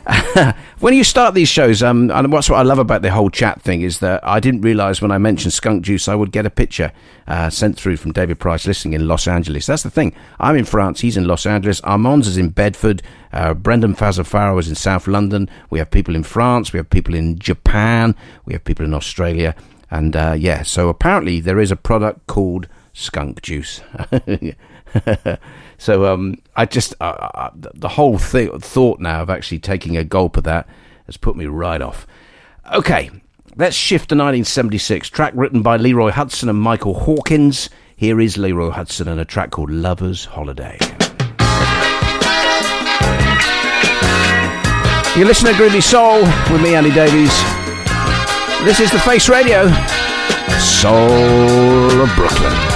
[laughs] when you start these shows, um, and what's what I love about the whole chat thing is that I didn't realise when I mentioned Skunk Juice, I would get a picture uh, sent through from David Price listening in Los Angeles. That's the thing. I'm in France, he's in Los Angeles, Armand's is in Bedford, uh, Brendan Fazafaro is in South London. We have people in France, we have people in Japan, we have people in Australia, and uh, yeah. So apparently there is a product called Skunk Juice. [laughs] [laughs] so um, I just uh, uh, the whole th- thought now of actually taking a gulp of that has put me right off. Okay, let's shift to 1976. Track written by Leroy Hutson and Michael Hawkins. Here is Leroy Hutson and a track called Lover's Holiday. You listen to Groovy Soul with me, Andy Davies. This is the Face Radio, Soul of Brooklyn.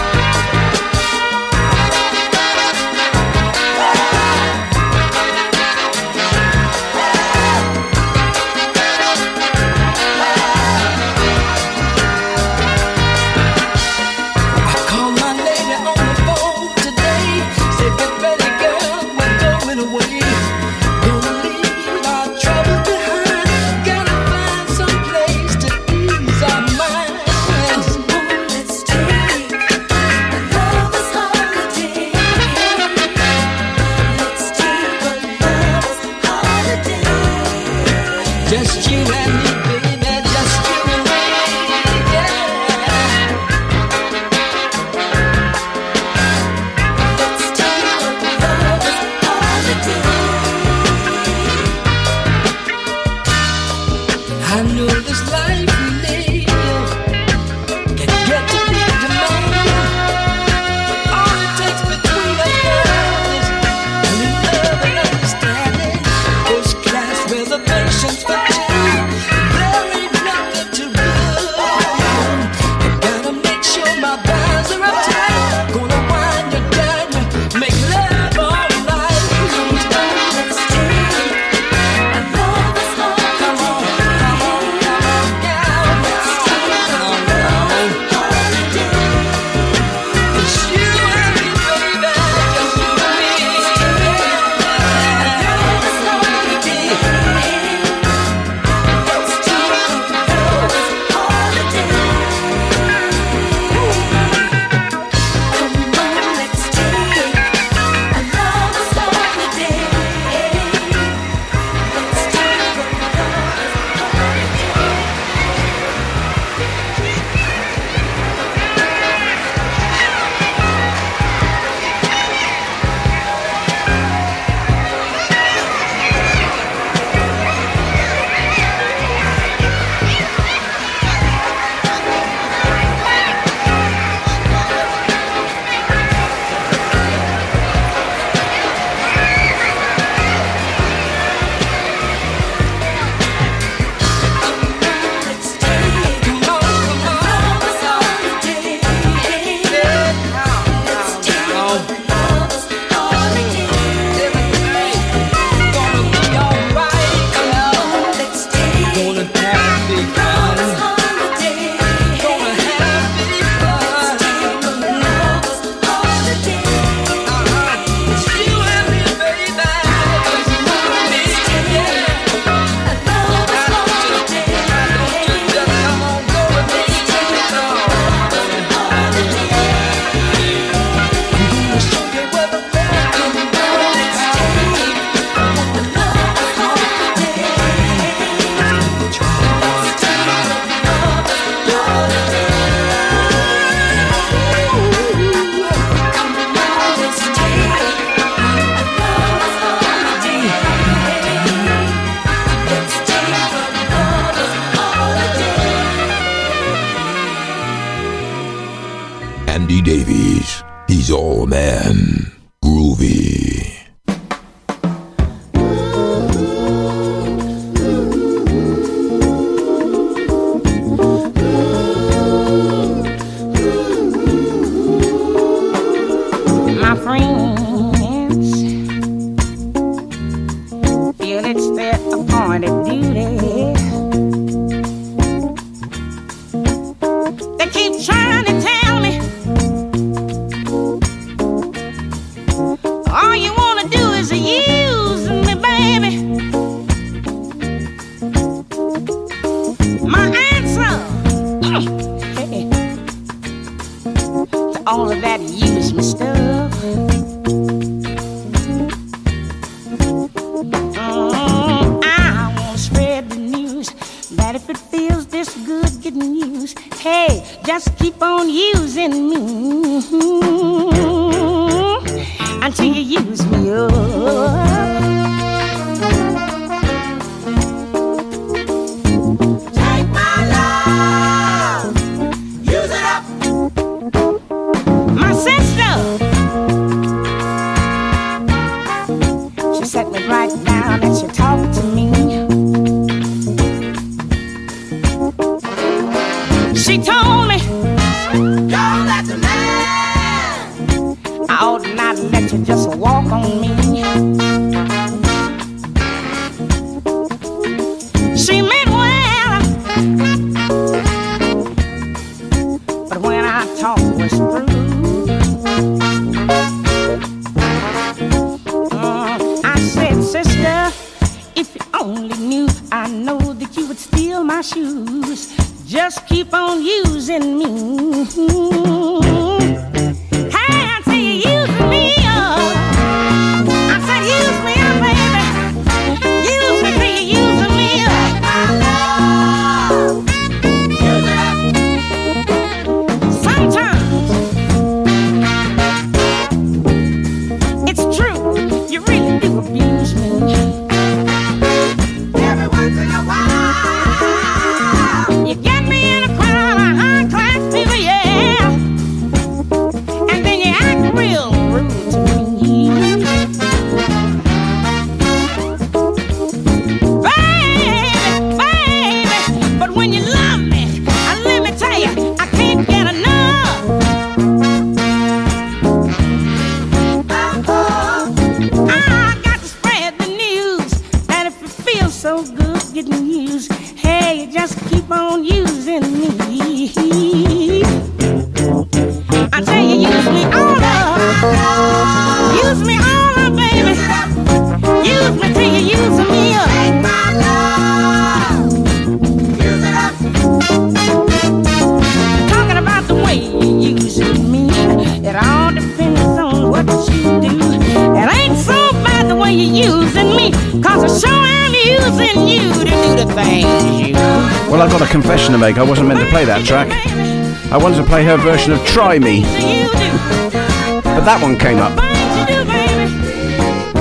Play her version of Try Me. But that one came up.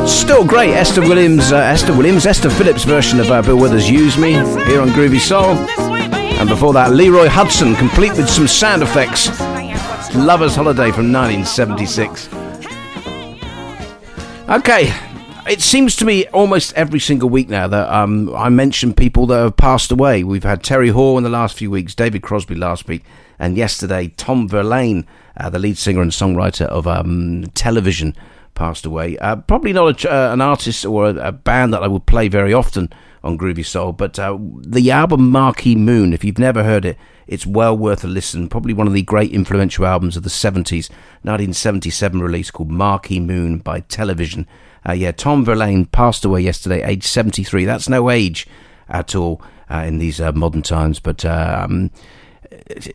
Still great. Esther Williams, uh, Esther Williams, Esther Phillips version of uh, Bill Withers' Use Me here on Groovy Soul. And before that, Leroy Hutson, complete with some sound effects. Lover's Holiday from 1976. Okay, it seems to me almost every single week now that um, I mention people that have passed away. We've had Terry Hall in the last few weeks, David Crosby last week, and yesterday Tom Verlaine, uh, the lead singer and songwriter of um, Television, passed away. Uh, probably not a, uh, an artist or a, a band that I would play very often on Groovy Soul, but uh, the album Marquee Moon, if you've never heard it, it's well worth a listen. Probably one of the great influential albums of the 70s, 1977 release called Marquee Moon by Television. Uh, yeah, Tom Verlaine passed away yesterday, age 73. That's no age at all uh, in these modern times, but um,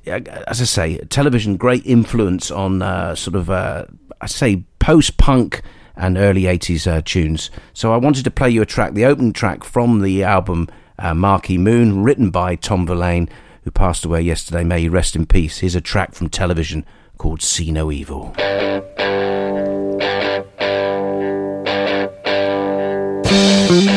as I say, television, great influence on uh, sort of, uh, I say, post punk and early 80s uh, tunes. So I wanted to play you a track, the opening track from the album uh, Marquee Moon, written by Tom Verlaine, who passed away yesterday. May he rest in peace. Here's a track from television called See No Evil. [laughs]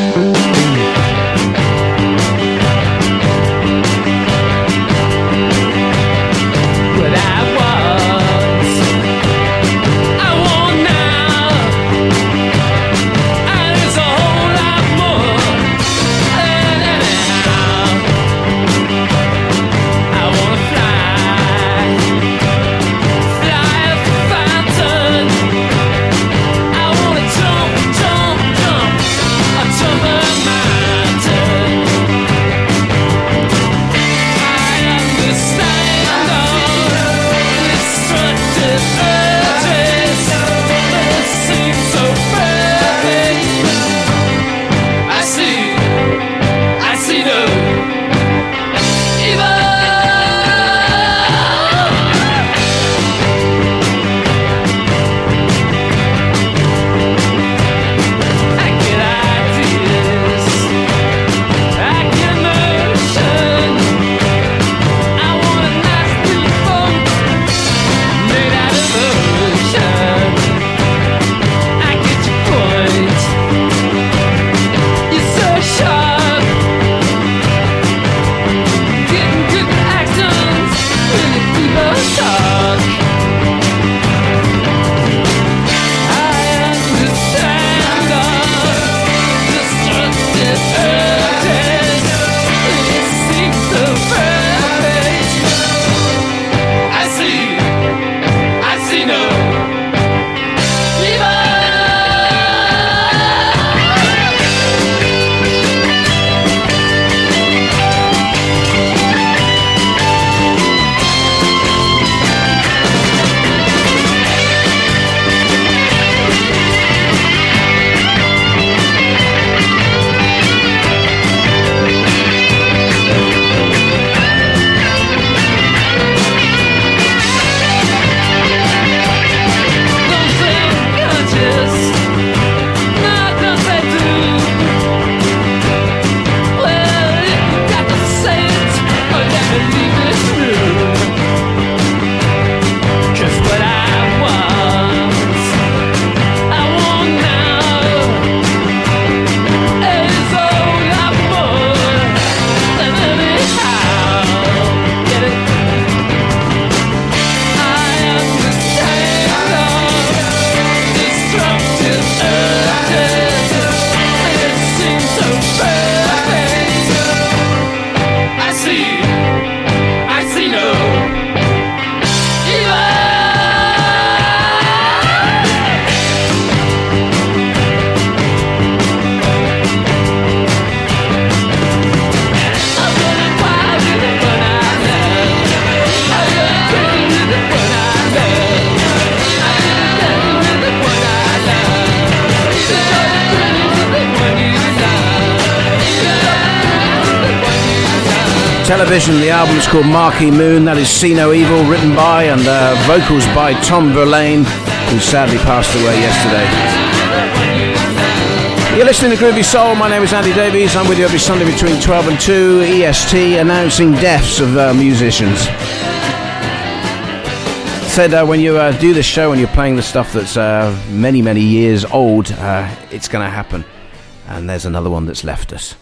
The album is called Marquee Moon. That is See No Evil, written by and uh, vocals by Tom Verlaine, who sadly passed away yesterday. You're listening to Groovy Soul. My name is Andy Davies. I'm with you every Sunday between 12 and 2 EST, announcing deaths of uh, musicians. Said uh, when you uh, do this show and you're playing the stuff that's uh, many, many years old, uh, it's going to happen. And there's another one that's left us.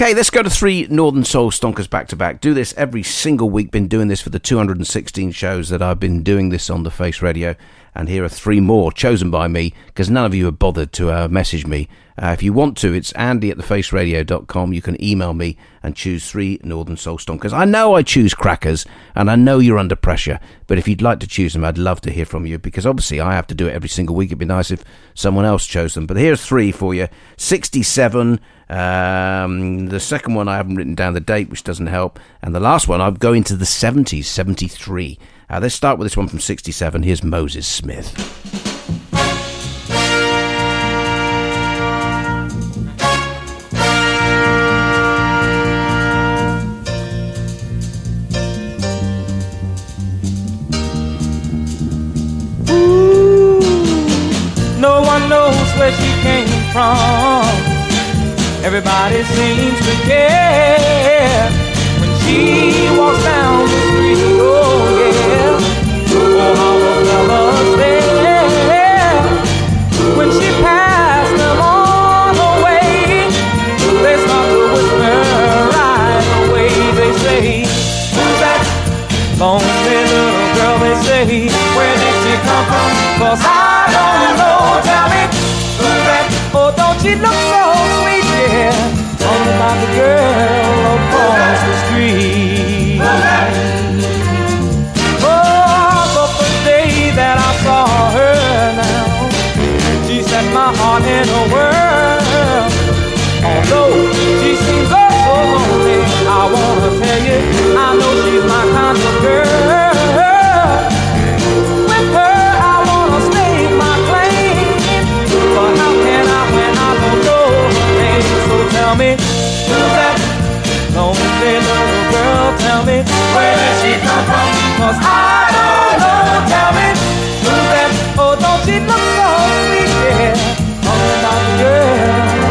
Okay, let's go to three Northern Soul Stonkers back to back. Do this every single week. Been doing this for the 216 shows that I've been doing this on the Face Radio. And here are three more chosen by me because none of you have bothered to uh, message me. Uh, if you want to, it's andy at thefaceradio.com. You can email me and choose three Northern Soul Stonkers. I know I choose crackers and I know you're under pressure, but if you'd like to choose them, I'd love to hear from you because obviously I have to do it every single week. It'd be nice if someone else chose them. But here's three for you 67. Um, the second one I haven't written down the date, which doesn't help. And the last one, I'm going to the 70s, 73. Uh, let's start with this one from 67. Here's Moses Smith. No one knows where she came from. Everybody seems to care when she walks down the 'Cause I don't know. Tell me, that? Oh, don't she look so sweet? Yeah, talking about the girl across the street. Oh, the first day that I saw her now, she set my heart in a whirl. Although she seems oh so lonely, I wanna tell you, I know she's my kind of girl. Tell me, who's that lonely little girl? Tell me, where did she come from? 'Cause I don't know. Tell me, who's that? Oh, don't she look so sweet? Yeah, talking about the girl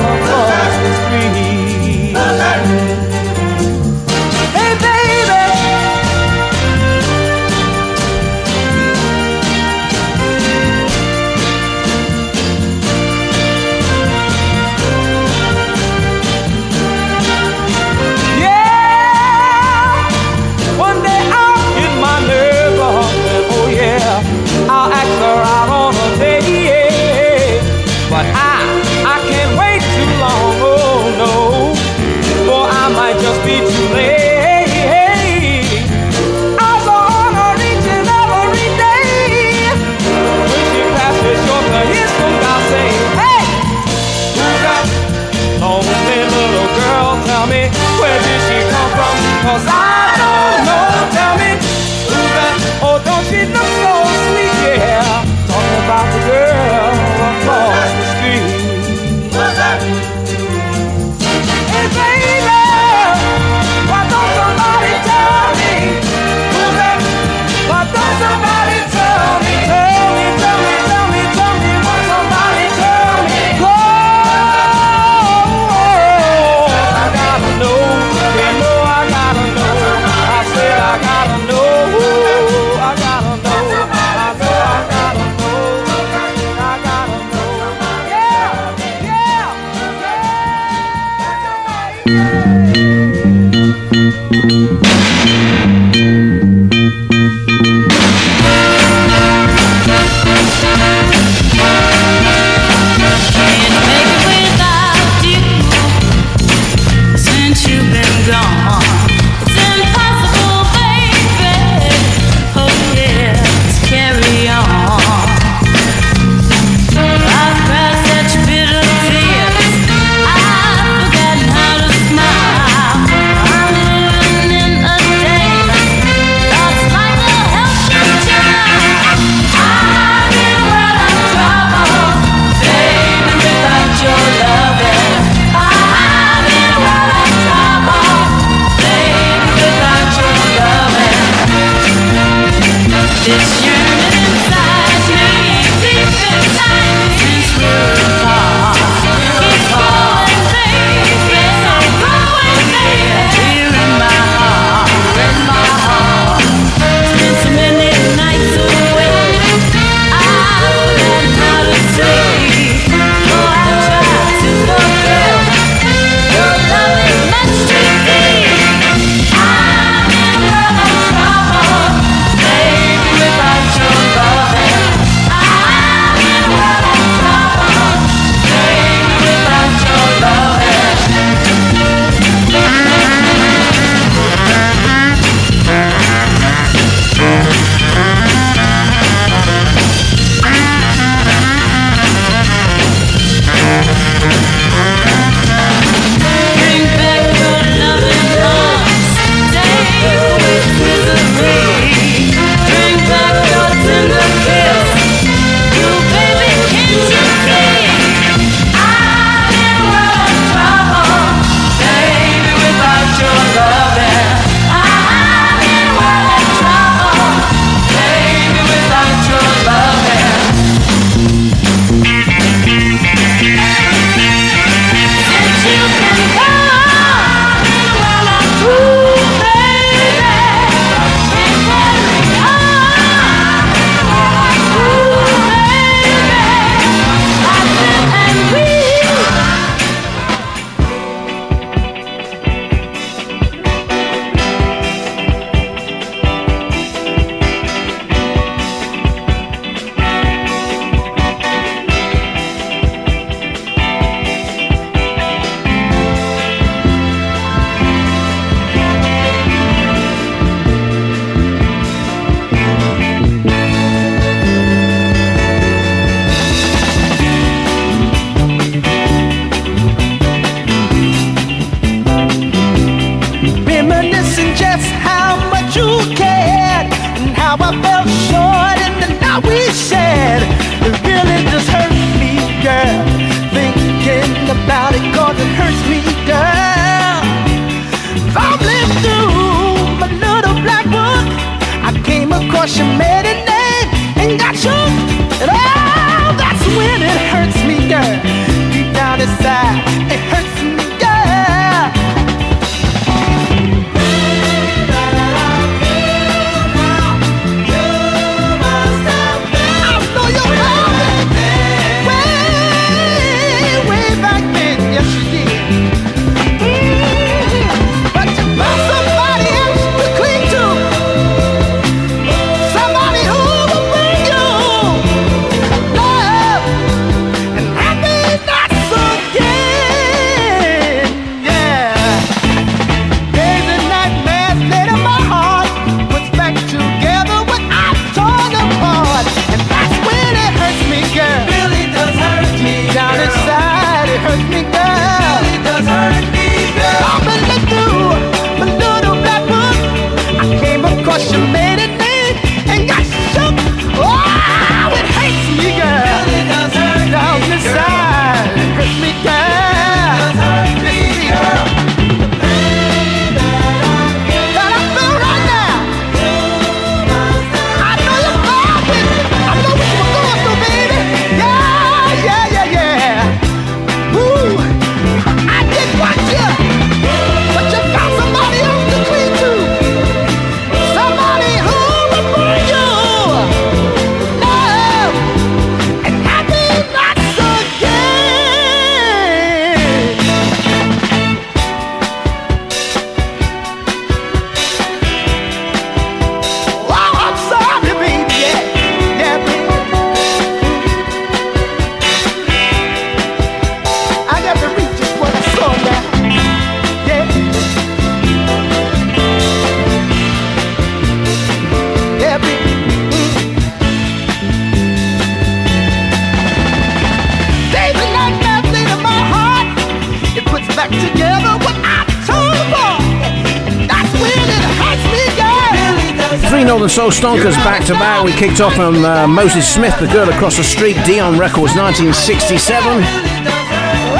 to. We kicked off on uh, Moses Smith, The Girl Across the Street, Dionn Records 1967.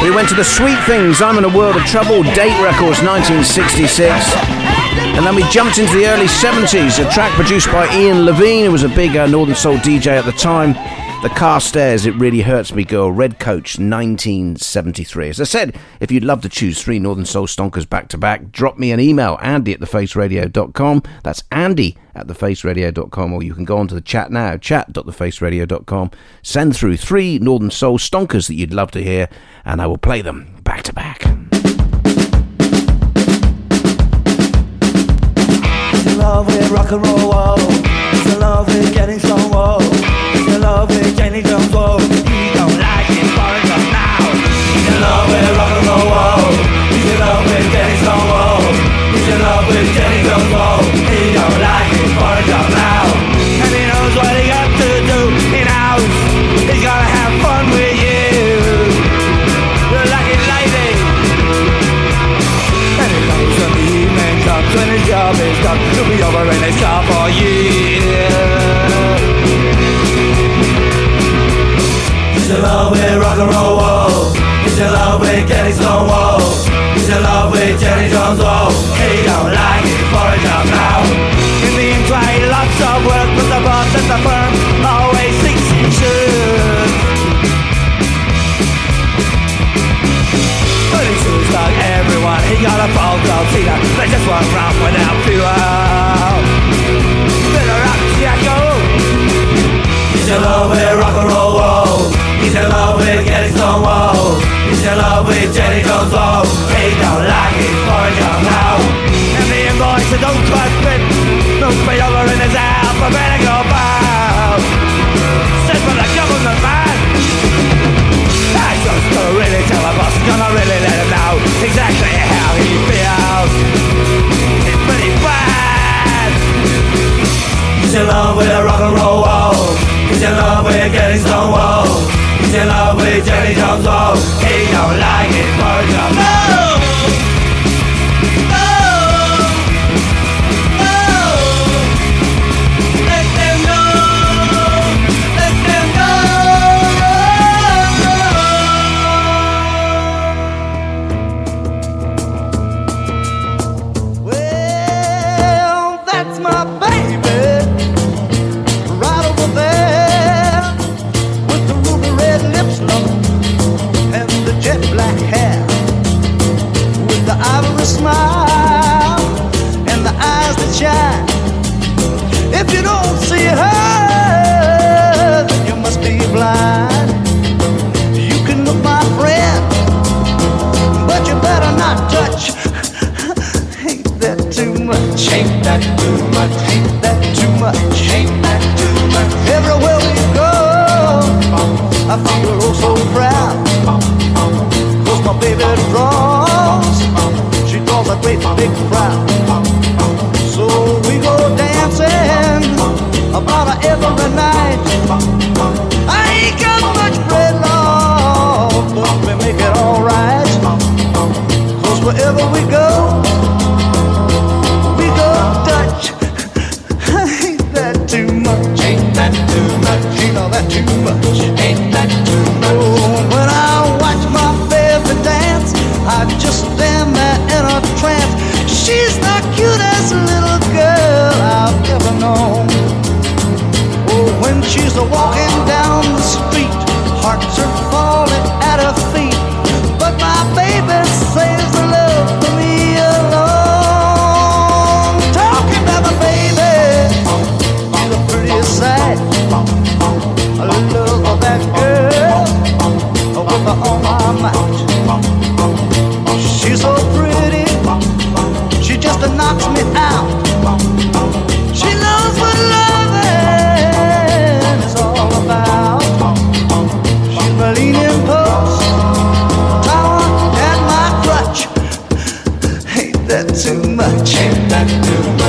We went to The Sweet Things, I'm in a World of Trouble, Date Records 1966. And then we jumped into the early 70s, a track produced by Ian Levine, who was a big uh, Northern Soul DJ at the time. The Carstairs, It Really Hurts Me Girl, Red Coach, 1973. As I said, if you'd love to choose three Northern Soul stonkers back to back, drop me an email, andy at thefaceradio.com. That's andy thefaceradio.com, or you can go onto the chat now, chat.thefaceradio.com. Send through three Northern Soul stonkers that you'd love to hear, and I will play them back to back. Love with rock and roll, whoa. It's love with getting whoa. It's love with whoa. He don't like it, in love with rock and roll, whoa. They just walk around without fuel. Better rock, Jacko. He's in love with rock and roll, whoa. He's in love with getting stoned, whoa. He's in love with Jenny Jones, whoa. He don't like it for a job now. And the invoice don't quite fit. No spray over in his alphabetical bow. Sent from the government man. I just gonna really tell a boss, gonna really let him know exactly how he feels. He's in love with getting whoa. He's in love with Janie Jones. He don't like it for a job.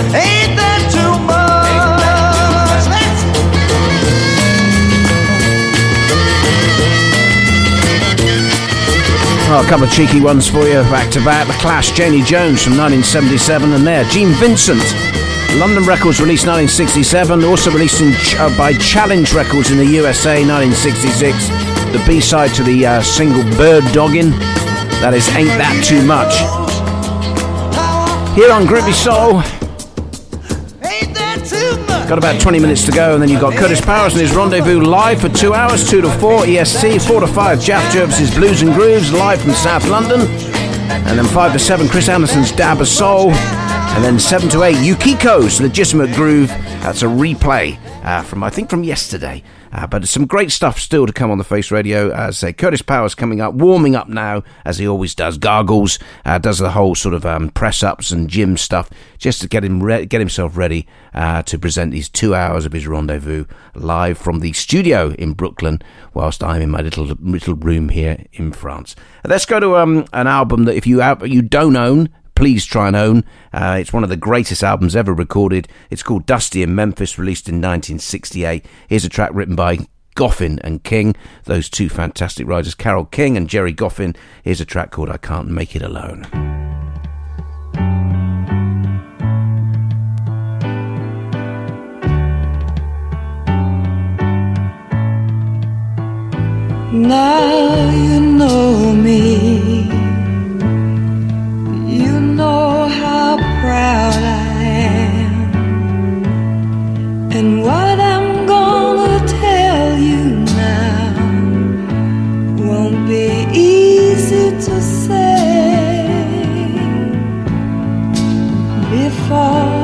Ain't that too much? Oh, a couple of cheeky ones for you back to back. The Clash, Janie Jones from 1977, and there, Gene Vincent. London Records released 1967, also released in, uh, by Challenge Records in the USA 1966. The B side to the uh, single Bird Doggin. That is Ain't That Too Much. Here on Groovy Soul. Got about 20 minutes to go, and then you've got Curtis Powers and his Rendezvous live for two hours, 2 to 4 EST, 4 to 5 Jaff Jervis's Blues and Grooves live from South London, and then 5 to 7 Chris Anderson's Dab of Soul, and then 7 to 8 Yukiko's Legitimate Groove. That's a replay uh, from, I think, from yesterday. Uh, but some great stuff still to come on the Face Radio. As say, Curtis Powers coming up, warming up now, as he always does. Gargles, uh, does the whole sort of um, press ups and gym stuff just to get him re- get himself ready uh, to present these two hours of his rendezvous live from the studio in Brooklyn, whilst I'm in my little little room here in France. Let's go to um, an album that if you have, you don't own, please try and own. Uh, it's one of the greatest albums ever recorded. It's called Dusty in Memphis, released in 1968. Here's a track written by Goffin and King, those two fantastic writers, Carole King and Jerry Goffin. Here's a track called I Can't Make It Alone. Now you know me. Know how proud I am. And what I'm gonna tell you now won't be easy to say. Before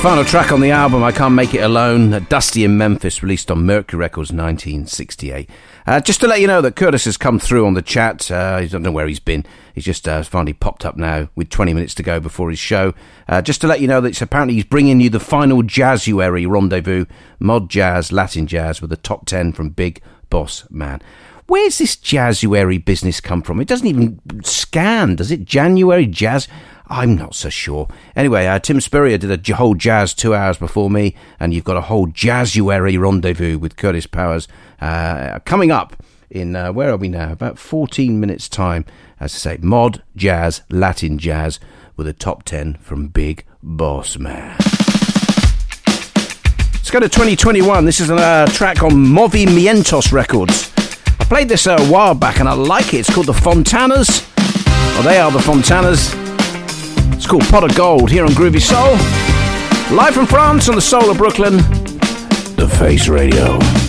final track on the album, I Can't Make It Alone, Dusty in Memphis, released on Mercury Records 1968. Uh, just to let you know that Curtis has come through on the chat. Uh, I don't know where he's been. He's just uh, finally popped up now with 20 minutes to go before his show. Uh, just to let you know that apparently he's bringing you the final Jazzuary rendezvous, mod jazz, Latin jazz, with the top 10 from Big Boss Man. Where's this Jazzuary business come from? It doesn't even scan, does it? January jazz? I'm not so sure. Anyway, uh, Tim Spurrier did a whole jazz two hours before me, and you've got a whole Jazzuary rendezvous with Curtis Powers uh, coming up in, uh, where are we now? About 14 minutes' time. As I say, mod, jazz, Latin jazz, with a top 10 from Big Boss Man. Let's go to 2021. This is a uh, track on Movimientos Records. I played this a while back and I like it. It's called The Fontanas. Well, they are The Fontanas. It's called Pot of Gold here on Groovy Soul. Live from France on the Soul of Brooklyn. The Face Radio.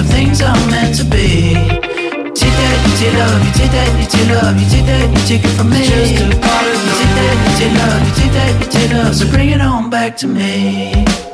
Some things are meant to be. Take that, you take love, you take that, you take love, you take that, you take it from me. Just a part of you take that, you take love, you take that, you take love, so bring it on back to me.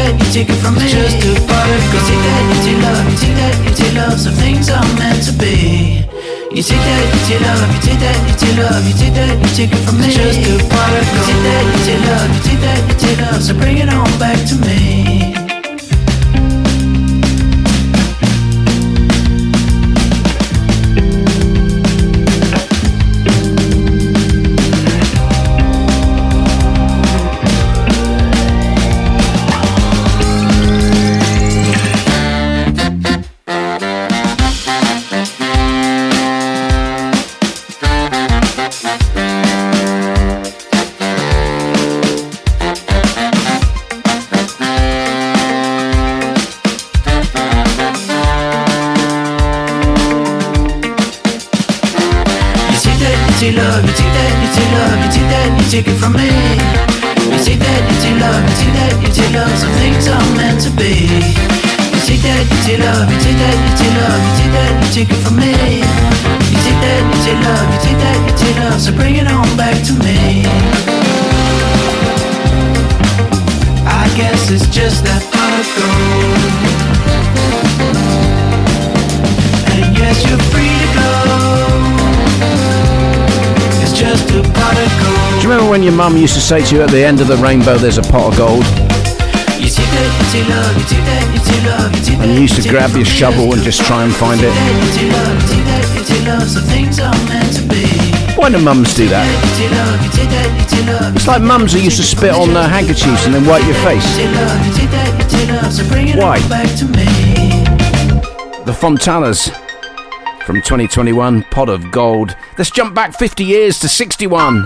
That, you take it from me. Just a of. You take that, you take love, you take that, you take love, some things are meant to be. You take that, you take love, you take that, you take love, you take that, you take it from me. Just a of gold. You take that, you take love, you take that, you take love, so bring it on back to me. Say to you at the end of the rainbow, there's a pot of gold? And you used to grab your shovel and just try and find it. Why do mums do that? It's like mums who used to spit on their handkerchiefs and then wipe your face. Why? The Fontanas from 2021, Pot of Gold. Let's jump back 50 years to 61.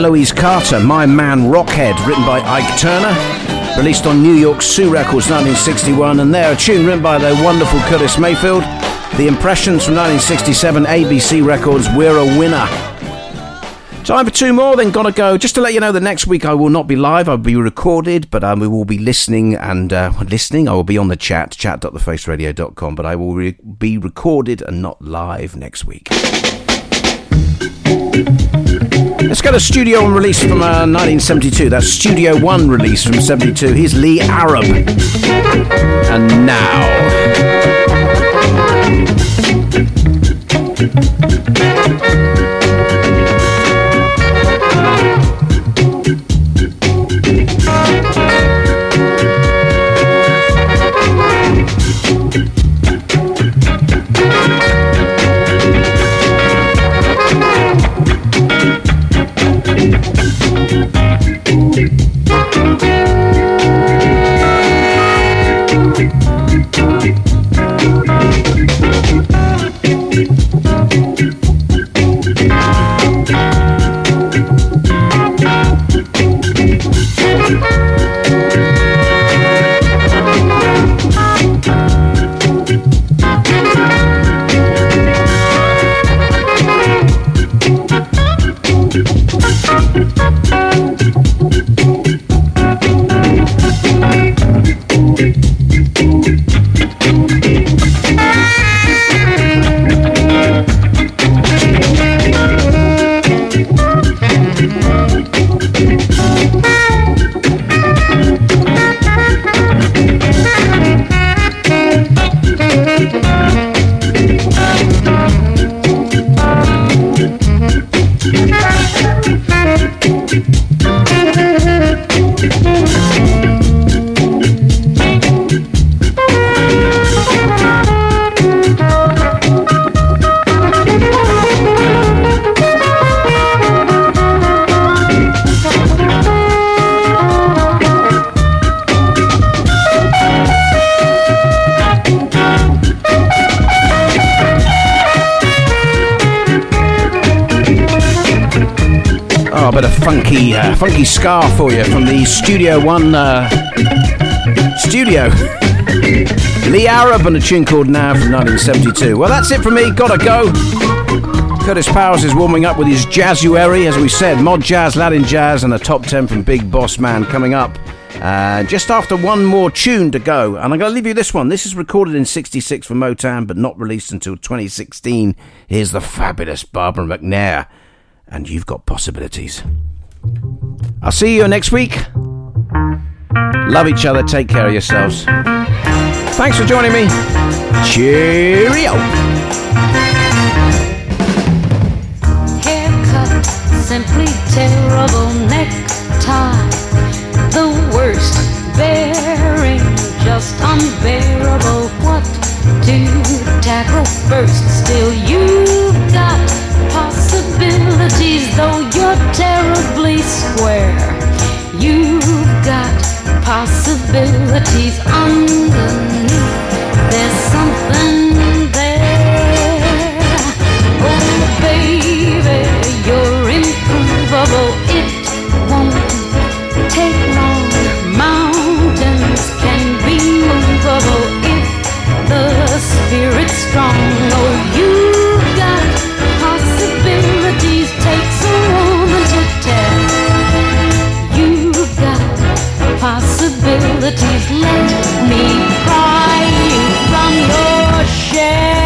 Eloise Carter, My Man Rockhead, written by Ike Turner, released on New York Sue Records 1961, and there a tune written by the wonderful Curtis Mayfield, The Impressions from 1967, ABC Records, We're a Winner. Time for two more, then gotta go. Just to let you know, the next week I will not be live. I'll be recorded, but um, we will be listening and uh, listening. I will be on the chat, chat.thefaceradio.com, but I will re- be recorded and not live next week. Let's get a Studio One release from uh, 1972. That's Studio One release from 72. Here's Lee Arab. And now. Scar for you from the Studio One uh, studio. [laughs] Lee Arab and a tune called Now from 1972. Well, that's it for me. Gotta go. Curtis Powers is warming up with his Jazzuary, as we said, mod jazz, Latin jazz, and a top 10 from Big Boss Man coming up. Uh, just after one more tune to go, and I'm going to leave you this one. This is recorded in '66 for Motown, but not released until 2016. Here's the fabulous Barbara McNair, and you've got possibilities. I'll see you next week. Love each other. Take care of yourselves. Thanks for joining me. Cheerio. haircut, simply terrible necktie, the worst, bearing just unbearable. What to tackle first? Still, you've got possibilities, though you're terribly square. You've got possibilities underneath. There's something there. Oh, baby, you're improvable. It won't take long. Mountains can be movable if the spirit's strong. Oh, possibilities. Let me pry you from your shell.